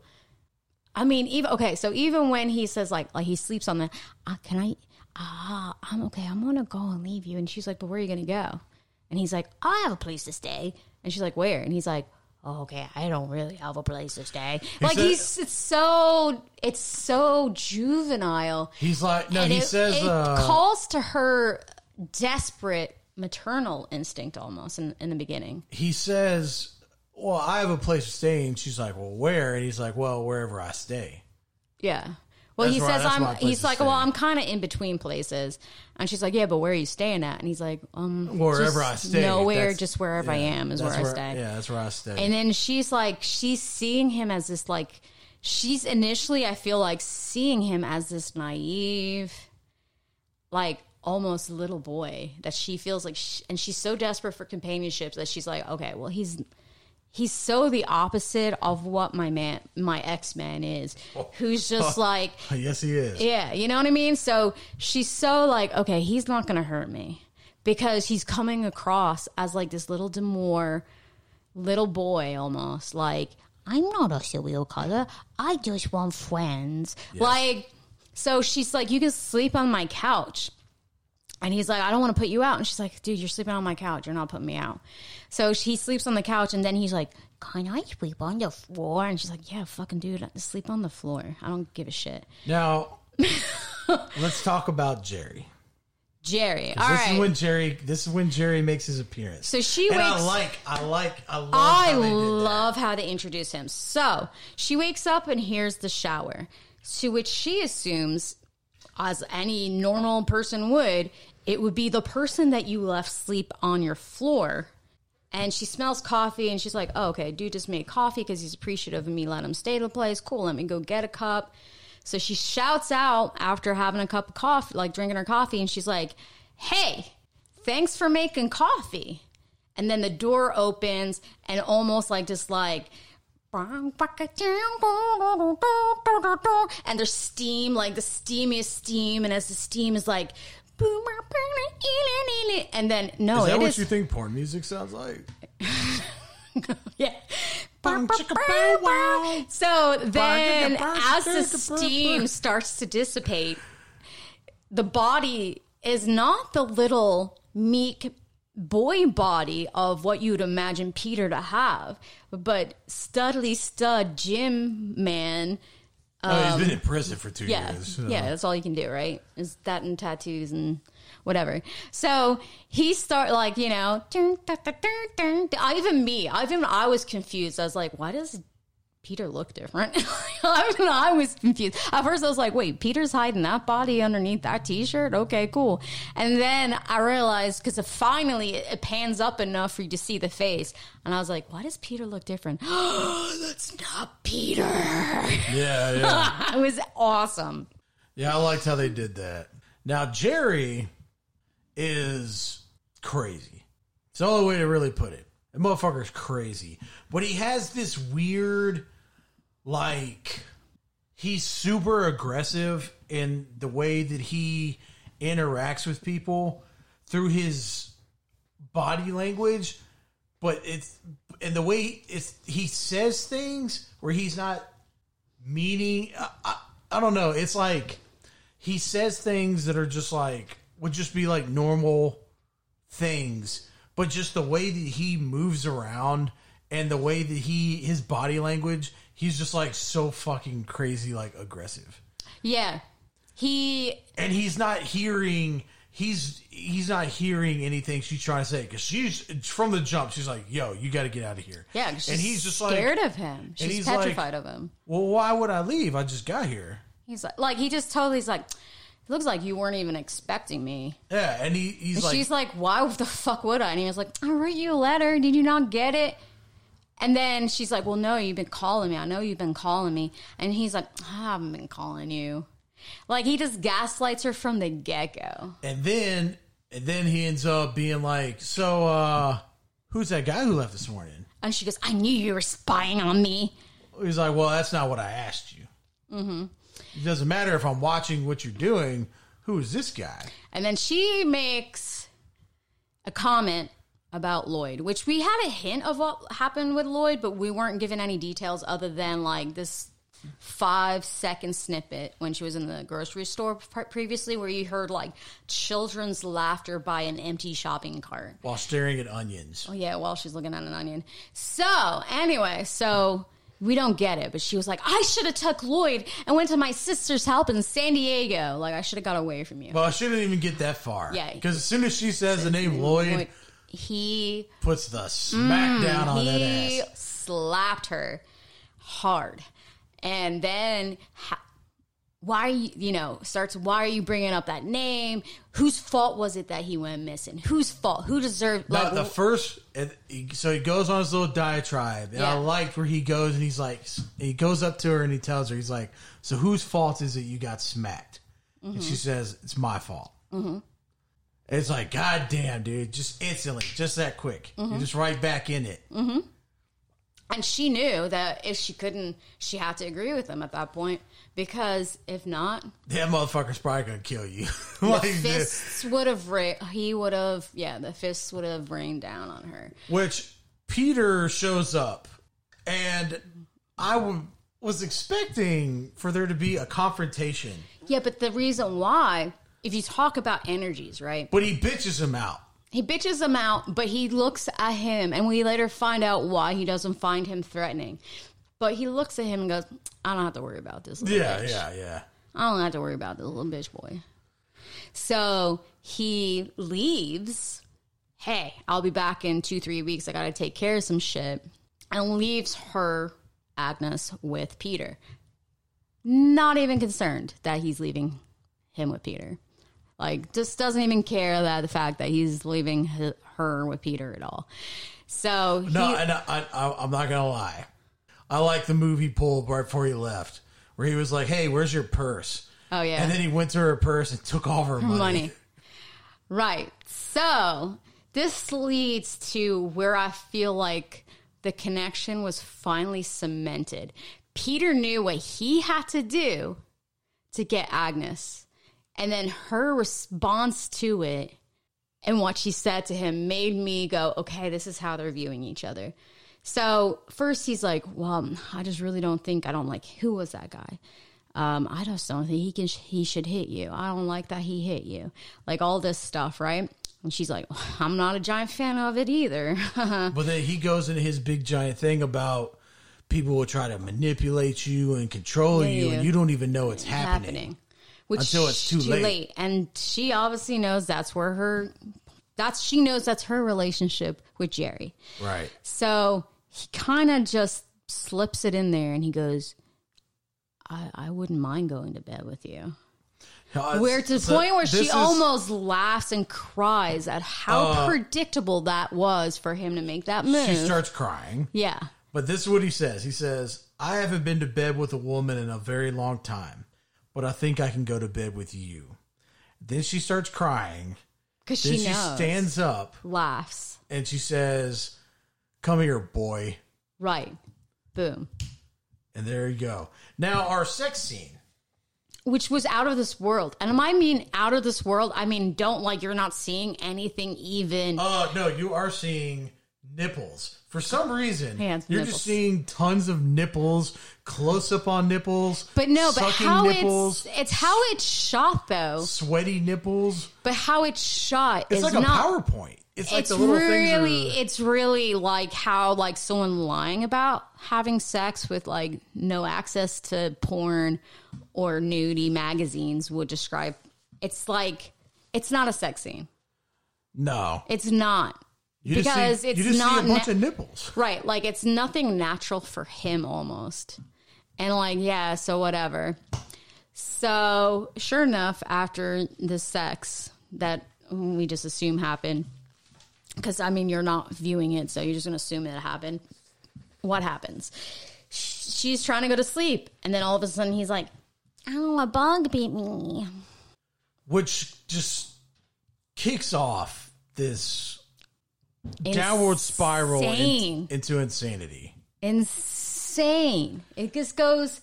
I mean, even, okay, so even when he says, like, like he sleeps on the, uh, can I, ah, I'm okay, I'm gonna go and leave you. And she's like, but where are you gonna go? And he's like, I have a place to stay. And she's like, where? And he's like, oh, okay, I don't really have a place to stay. like, said- he's, it's so, it's so juvenile. He's like, no, And he it, says, it uh, calls to her desperate maternal instinct almost in, in the beginning. he says, "Well, I have a place to stay," and she's like, "Well, where?" And he's like, "Well, wherever I stay." Yeah. Well, That's he where- says I'm. He's like, well, I'm kind of in between places, and she's like, yeah, but where are you staying at? And he's like, um, Wherever I stay, nowhere, just wherever I am is that's where, I stay. Yeah, that's where I stay. And then she's like, she's seeing him as this like, she's initially, I feel like seeing him as this naive, like almost little boy that she feels like, sh and she's so desperate for companionship that she's like, okay, well, he's he's so the opposite of what my man, my ex man is, (laughs) who's just (laughs) like. yes, he is. Yeah, you know what I mean? So she's so like, okay, he's not to hurt me because he's coming across as like this little demure little boy almost. Like, I'm not a serial killer. I just want friends. Like, so she's like, you can sleep on my couch. And he's like, I don't want to put you out. And she's like, dude, you're sleeping on my couch. You're not putting me out. So he sleeps on the couch. And then he's like, can I sleep on the floor? And she's like, yeah, fucking dude, sleep on the floor. I don't give a shit. Now, (laughs) let's talk about Jerry. Jerry. All this right. is when Jerry. This is when Jerry makes his appearance. So she and I like, I like, I love. I how did that. love how they introduce him. So she wakes up and hears the shower, to which she assumes, as any normal person would, it would be the person that you left sleep on your floor. And she smells coffee and she's like, oh, okay, dude just made coffee because he's appreciative of me letting him stay at the place. Cool, let me go get a cup. So she shouts out after having a cup of coffee, like drinking her coffee, and she's like, hey, thanks for making coffee. And then the door opens and almost like just like and there's steam, like the steamiest steam, and as the steam is like and then no, Is that it what is you think porn music sounds like? (laughs) yeah. Bum, chicka, bow, wow. So then, as the steam starts to dissipate, the body is not the little meek boy body of what you'd imagine Peter to have, but studly stud gym man. Oh, he's been in prison for two Um, Yeah, years. so- yeah, that's all you can do, right? Is that and tattoos and whatever. So he start like you know, dun, dun, dun, dun, dun. Even me, I even I was confused. I was like, why does Peter looked different? (laughs) I, mean, I was confused. At first, I was like, wait, Peter's hiding that body underneath that T-shirt. Okay, cool. And then I realized because finally it, it pans up enough for you to see the face, and I was like, why does Peter look different? (gasps) That's not Peter. yeah, (laughs) yeah. it was awesome. Yeah, I liked how they did that. Now Jerry is crazy. It's the only way to really put it. The motherfucker's crazy. But he has this weird like he's super aggressive in the way that he interacts with people through his body language. but it's and the way it's he says things where he's not meaning. I, I, I don't know. It's like he says things that are just like would just be like normal things, but just the way that he moves around and the way that he his body language, he's just like so fucking crazy, like aggressive Yeah. He and he's not hearing he's he's not hearing anything she's trying to say because she's from the jump she's like yo you got to get out of here yeah, and he's just like scared of him. She's he's like- petrified of him. well why would i leave i just got here He's like, like he just totally. He's like, looks like you weren't even expecting me. yeah and he, he's And like she's like, why the fuck would I? And he was like, I wrote you a letter. Did you not get it? And then she's like, well, no, you've been calling me. I know you've been calling me. And he's like, I haven't been calling you. Like he just gaslights her from the get go. and then and then he ends up being like so uh who's that guy who left this morning And she goes, I knew you were spying on me. he's like well that's not what i asked you mm-hmm. it doesn't matter if i'm watching what you're doing who is this guy And then she makes a comment about Lloyd, which we had a hint of what happened with Lloyd, but we weren't given any details other than like this five second snippet when she was in the grocery store previously, where you heard like children's laughter by an empty shopping cart. while staring at onions Oh yeah, while she's looking at an onion. So anyway, so we don't get it, but she was like, "I should have took Lloyd and went to my sister's help in San Diego. Like I should have got away from you." well i shouldn't even get that far Yeah. because as soon as she says the name lloyd Lloyd, he puts the smack down on that Mm, he ass slapped her hard, and then. Ha- why are you, you know, starts, why are you bringing up that name? Whose fault was it that he went missing? Whose fault? Who deserved, No, like, the first, and so he goes on his little diatribe, and I liked where he goes and he's like, he goes up to her and he tells her, he's like, "So whose fault is it you got smacked?" And Mm-hmm. she says, "It's my fault." Mm-hmm. It's like, God damn, dude, just instantly, just that quick, Mm-hmm. you're just right back in it. Mm-hmm. And she knew that if she couldn't, she had to agree with him at that point because if not, That motherfucker's probably gonna kill you. (laughs) the like, dude. fists would have, ra- he would have, yeah, the fists would have rained down on her. which Peter shows up, and I w- was expecting for there to be a confrontation, Yeah, but the reason why, if you talk about energies, right? but he bitches him out. He bitches him out, but he looks at him, and we later find out why he doesn't find him threatening. But he looks at him and goes, I don't have to worry about this little Yeah, bitch. yeah, yeah. I don't have to worry about this little bitch boy. So he leaves. Hey, I'll be back in two, three weeks. I got to take care of some shit. And leaves her, Agnes, with Peter. Not even concerned that he's leaving him with Peter. Like, just doesn't even care that the fact that he's leaving h- her with Peter at all. So No, he, and I, I, I'm not gonna lie. I like the movie he pulled right before he left, where he was like, "Hey, where's your purse?" oh yeah, And then he went to her purse and took all her money. money. (laughs) Right. So this leads to where I feel like the connection was finally cemented. Peter knew what he had to do to get Agnes. And then her response to it and what she said to him made me go, okay, this is how they're viewing each other. So first he's like, well, I just really don't think I don't like who was that guy. Um, I just don't think he can. He should hit you. I don't like that he hit you. Like all this stuff, right? And she's like, (laughs) I'm not a giant fan of it either. (laughs) But then he goes into his big giant thing about people will try to manipulate you and control Yeah, you, yeah. and you don't even know it's happening. happening. Which Until it's too late. And she obviously knows that's where her that's she knows that's her relationship with Jerry. Right. So he kind of just slips it in there and he goes, I, I wouldn't mind going to bed with you. Uh, Where to the so point where she is- almost laughs and cries at how Uh, predictable that was for him to make that move. She starts crying. yeah. But this is what he says. He says, I haven't been to bed with a woman in a very long time, but I think I can go to bed with you. Then she starts crying. Because she she, stands up laughs. and she says, Come here, boy. Right. Boom. And there you go. Now, our sex scene. which was out of this world. And I mean out of this world, I mean don't like you're not seeing anything even. Uh, no, you are seeing nipples. For some reason, Hands, you're nipples. just seeing tons of nipples, close up on nipples. But no, but how nipples, it's it's how it's shot though. sweaty nipples. But how it's shot It's is like a not. PowerPoint. It's like it's the little really, things. Are, it's really like how like someone lying about having sex with like no access to porn or nudie magazines would describe. It's like it's not a sex scene. no, It's not you because see, it's you just not see a bunch na- of nipples. (laughs) right. Like it's nothing natural for him almost, and like yeah, so whatever. So sure enough, after the sex that we just assume happened, because I mean you're not viewing it, so you're just gonna assume it happened. What happens? She's trying to go to sleep, and then all of a sudden he's like, "Oh, a bug bit me." which just kicks off this downward spiral in- into insanity. insane. It just goes.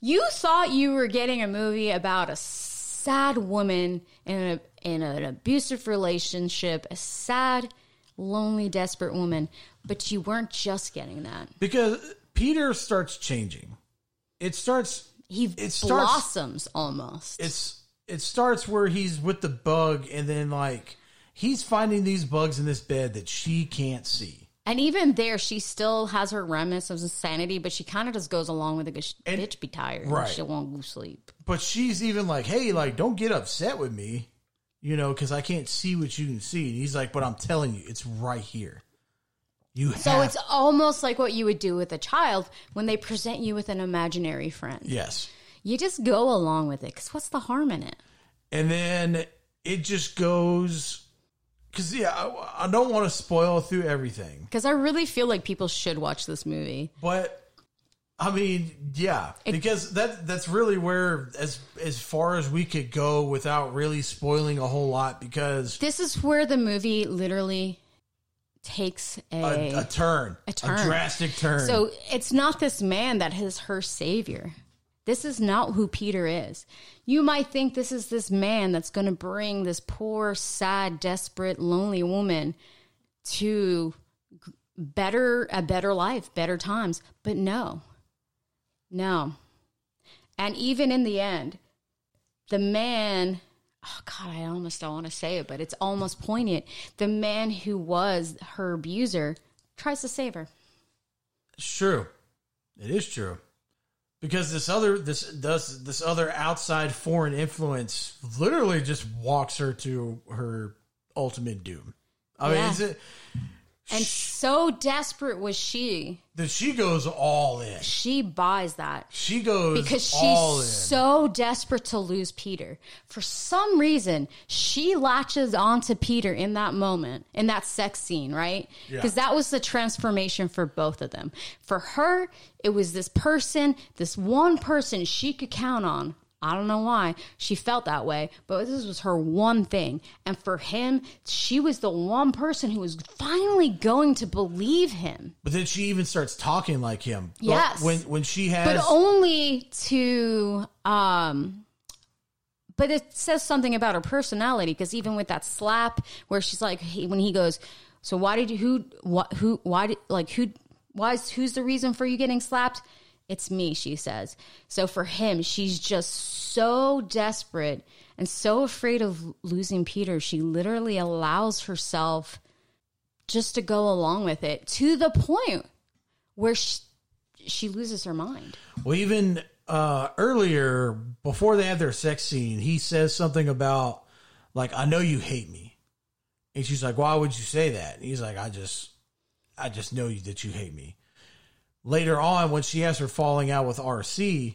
You thought you were getting a movie about a sad woman in a in an abusive relationship, a sad, lonely, desperate woman, but you weren't just getting that. Because Peter starts changing. It starts He It starts- blossoms almost. it's it starts where he's with the bug and then like he's finding these bugs in this bed that she can't see. and even there, she still has her remnants of insanity, but she kind of just goes along with it because And- bitch be tired. right. She won't go sleep. But she's even like, "Hey, like don't get upset with me." You know, cuz I can't see what you can see. And he's like, "But I'm telling you, it's right here." You have So it's almost like what you would do with a child when they present you with an imaginary friend. Yes. You just go along with it because what's the harm in it? and then it just goes because yeah I, I don't want to spoil through everything Because I really feel like people should watch this movie. but i mean yeah because that that's really where as as far as we could go without really spoiling a whole lot because This is where the movie literally takes a. a, a turn A turn. drastic turn so it's not this man that is her savior. This is not who Peter is. You might think this is this man that's going to bring this poor, sad, desperate, lonely woman to better a better life, better times, but no. No. And even in the end, the man oh god, I almost don't want to say it, but it's almost poignant. The man who was her abuser tries to save her. it's true it is true because this other this does this other outside foreign influence literally just walks her to her ultimate doom i mean Yeah. is it And so desperate was she, that she goes all in. she buys that She goes because all in. she's so desperate to lose Peter. For some reason, she latches onto Peter in that moment, in that sex scene, right? Yeah. Because that was the transformation for both of them. For her, it was this person, this one person she could count on. I don't know why she felt that way, but this was her one thing. And for him, she was the one person who was finally going to believe him. but then she even starts talking like him. Yes. When when she has but only to um but it says something about her personality because even with that slap where she's like he, when he goes so why did you who what who why did like who why is who's the reason for you getting slapped it's me she says so for him she's just so desperate and so afraid of losing peter she literally allows herself just to go along with it to the point where she, she loses her mind well even uh, earlier before they have their sex scene, he says something about like I know you hate me, and she's like, why would you say that? And he's like, I just I just know that you hate me. Later on, when she has her falling out with RC,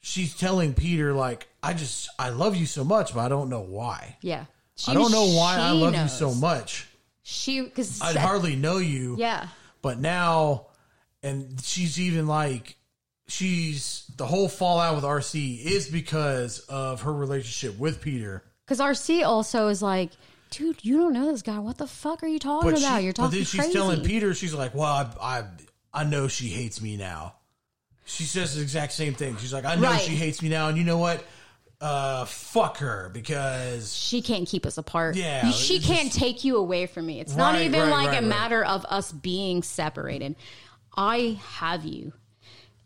she's telling Peter like I just I love you so much, but I don't know why. Yeah. She, I don't know why I love you so much. She because I'd hardly know you. yeah But now, and she's even like, she's the whole fallout with RC is because of her relationship with Peter. because RC also is like, dude, you don't know this guy. What the fuck are you talking But, about? she, You're talking. but then she's crazy. telling Peter, she's like, well, I, I, I know she hates me now. She says the exact same thing. She's like, I know Right. she hates me now. And you know what? uh, fuck her because she can't keep us apart. Yeah, she can't just- take you away from me. It's not even right, like right, a right. matter of us being separated. I have you.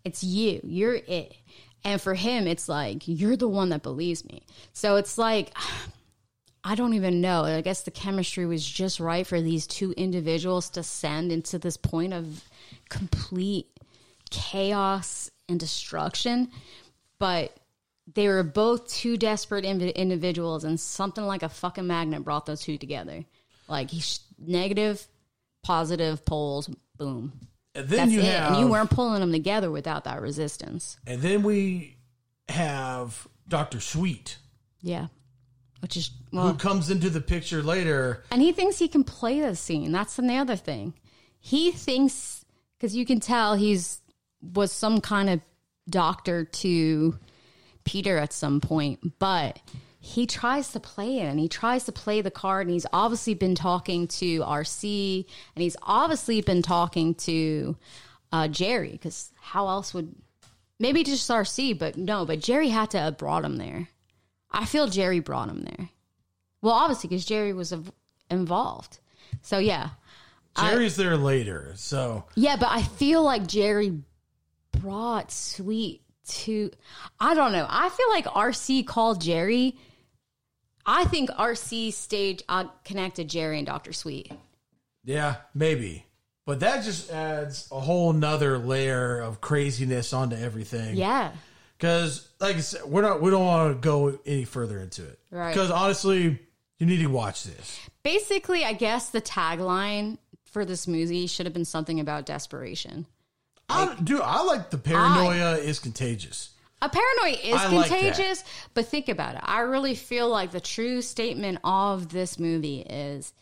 It's you. You're it. And for him, it's like you're the one that believes me. So it's like (sighs) I don't even know. I guess the chemistry was just right for these two individuals to send into this point of complete chaos and destruction. But they were both two desperate invi- individuals, and something like a fucking magnet brought those two together. Like he's negative, positive poles, boom. and then That's you it. have and you weren't pulling them together without that resistance. and then we have Doctor Sweet Yeah. Which is, who comes into the picture later. and he thinks he can play the scene. That's the other thing. He thinks, because you can tell he's was some kind of doctor to Peter at some point, but he tries to play it and he tries to play the card and he's obviously been talking to RC and he's obviously been talking to uh, Jerry because how else would maybe just RC, but no, but Jerry had to have brought him there. I feel Jerry brought him there. Well, obviously because Jerry was involved. So yeah, Jerry's there later, so yeah, but I feel like Jerry brought Sweet to. I don't know. I feel like RC called Jerry. I think RC staged uh, connected Jerry and Doctor Sweet. yeah, maybe. But that just adds a whole nother layer of craziness onto everything. Yeah, Because, like I said, we're not we don't want to go any further into it. Right. Because honestly, you need to watch this. basically, I guess the tagline for this movie should have been something about desperation. I, dude, I like the paranoia is contagious. A paranoia is I like contagious, but think about it. I really feel like the true statement of this movie is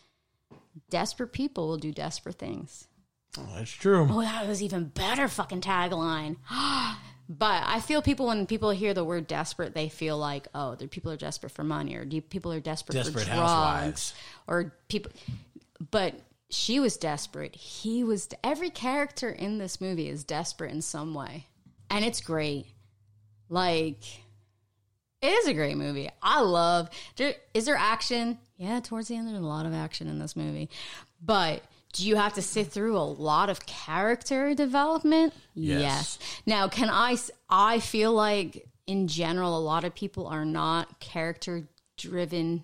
desperate people will do desperate things. Oh, that's true. Oh, that was even better fucking tagline. (gasps) but I feel people when people hear the word desperate, they feel like, oh, the people are desperate for money, or people are desperate, Desperate for drugs, Housewives. or people. But she was desperate. He was. Every character in this movie is desperate in some way, and it's great. Like, it is a great movie. I love. There, is there action? Yeah, towards the end, there's a lot of action in this movie. But do you have to sit through a lot of character development? Yes. Now, can I? I feel like in general, a lot of people are not character driven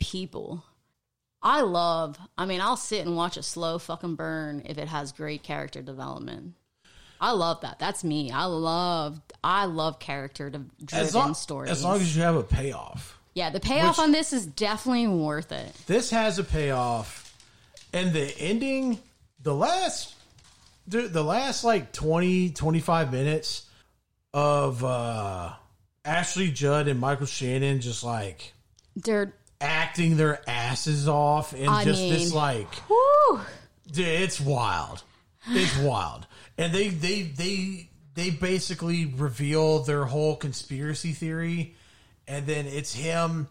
people. I love. I mean, I'll sit and watch a slow fucking burn if it has great character development. I love that. That's me. I love. I love character de- As driven long, stories. as long as you have a payoff. yeah, the payoff Which- on this is definitely worth it. This has a payoff, and the ending, the last, the, the last like 20, 25 minutes of uh Ashley Judd and Michael Shannon just like They're acting their asses off and I just mean- this like whew, it's wild. It's (sighs) wild. And they they they they basically reveal their whole conspiracy theory and then it's him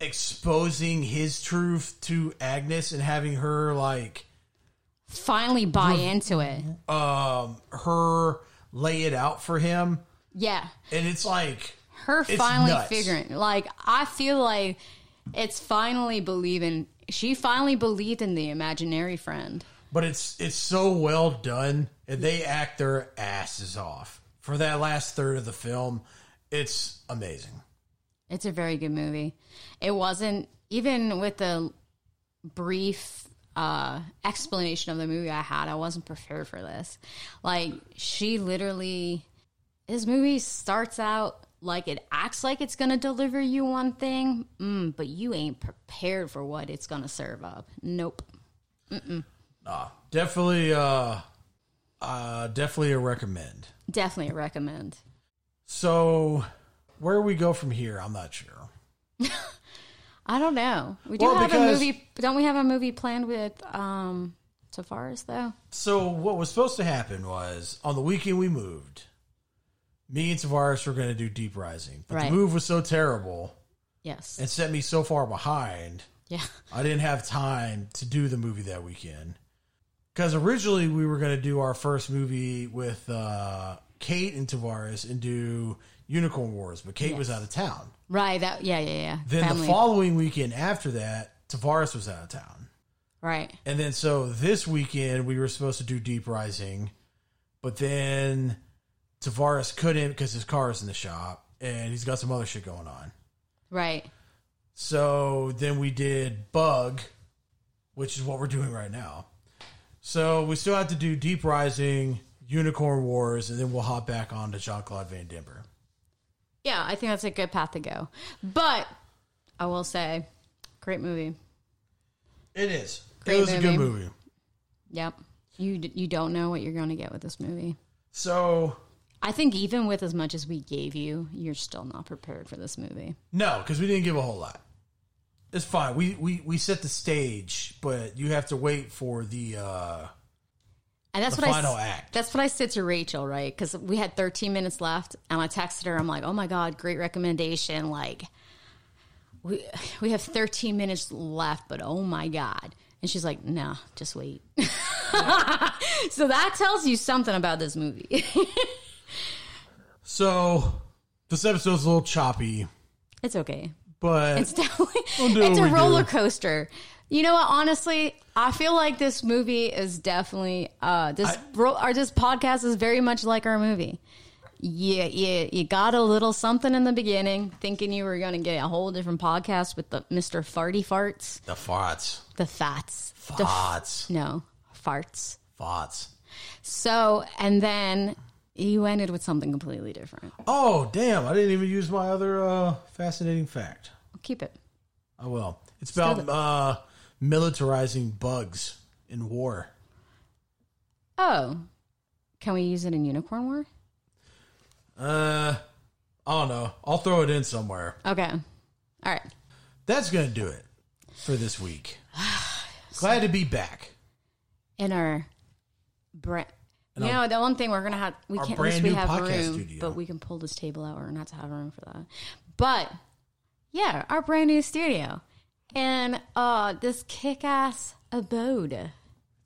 exposing his truth to Agnes and having her like finally buy into it. um her lay it out for him Yeah, and it's like her It's finally nuts. figuring. Like I feel like it's finally believing. She finally believed in the imaginary friend. but it's it's so well done and they act their asses off for that last third of the film it's amazing It's a very good movie. It wasn't even with the brief uh, explanation of the movie I had. I wasn't prepared for this. Like she literally, this movie starts out like it acts like it's gonna deliver you one thing, mm, but you ain't prepared for what it's gonna serve up. Nope. Nah, definitely uh uh definitely a recommend Definitely a recommend. so where we go from here i'm not sure (laughs) I don't know. We do Well, have a movie. Don't we have a movie planned with um Tavares though? so what was supposed to happen was on the weekend we moved me and Tavares were going to do deep rising but Right. the move was so terrible Yes. and set me so far behind yeah. i didn't have time to do the movie that weekend because originally we were going to do our first movie with uh Kate and Tavares and do Unicorn Wars, but Kate was out of town. Right. That. Yeah. Yeah. Yeah. Then Family. the following weekend after that, Tavares was out of town. Right. And then so this weekend we were supposed to do Deep Rising, but then Tavares couldn't because his car is in the shop and he's got some other shit going on. Right. So then we did Bug, which is what we're doing right now. So we still have to do Deep Rising, Unicorn Wars, and then we'll hop back on to Jean Claude Van Damme. Yeah. I think that's a good path to go. But I will say, great movie. It is. Great it was a good movie. movie. Yep. You d- you don't know what you're going to get with this movie. So I think even with as much as we gave you, you're still not prepared for this movie. no, because we didn't give a whole lot. It's fine. We we we set the stage, but you have to wait for the. uh And that's The what final I, act. That's what I said to Rachel, right? Because we had 13 minutes left, and I texted her. I'm like, "Oh my god, great recommendation! Like, we we have 13 minutes left, but oh my god!" And she's like, "Nah, just wait." (laughs) so that tells you something about this movie. (laughs) So this episode's a little choppy, it's okay. but It's definitely We'll do it's what a we roller do. coaster. You know what? Honestly, I feel like this movie is definitely uh, this ro- or this podcast is very much like our movie. Yeah, yeah, you got a little something in the beginning, thinking you were going to get a whole different podcast with the Mister Farty Farts, the farts, the fats, The f- farts, no farts. farts. So, and then you ended with something completely different. Oh damn! I didn't even use my other uh, fascinating fact. I'll keep it. I will. It's about uh, militarizing bugs in war. Oh, can we use it in Unicorn War? Uh, I don't know. I'll throw it in somewhere. Okay. All right. That's gonna do it for this week. (sighs) Glad to be back. in our brand. You know, the one thing we're gonna have we can't brand we new have podcast room, studio. but we can pull this table out. We're not to have room for that. But yeah, our brand new studio and uh this kick ass abode.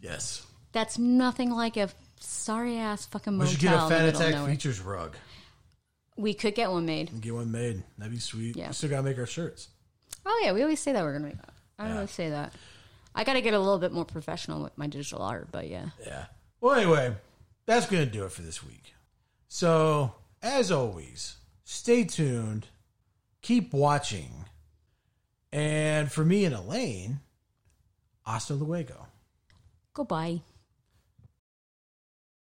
Yes. That's nothing like a sorry ass fucking We motel should get a Fat Attack. Features rug We could get one made. and get one made. That'd be sweet. Yeah. We still gotta make our shirts. Oh yeah, we always say that we're gonna make that. I Yeah. always say that. I got to get a little bit more professional with my digital art, but yeah. Yeah. Well, anyway, that's going to do it for this week. So, as always, stay tuned, keep watching, and for me and Elaine, hasta luego. Goodbye.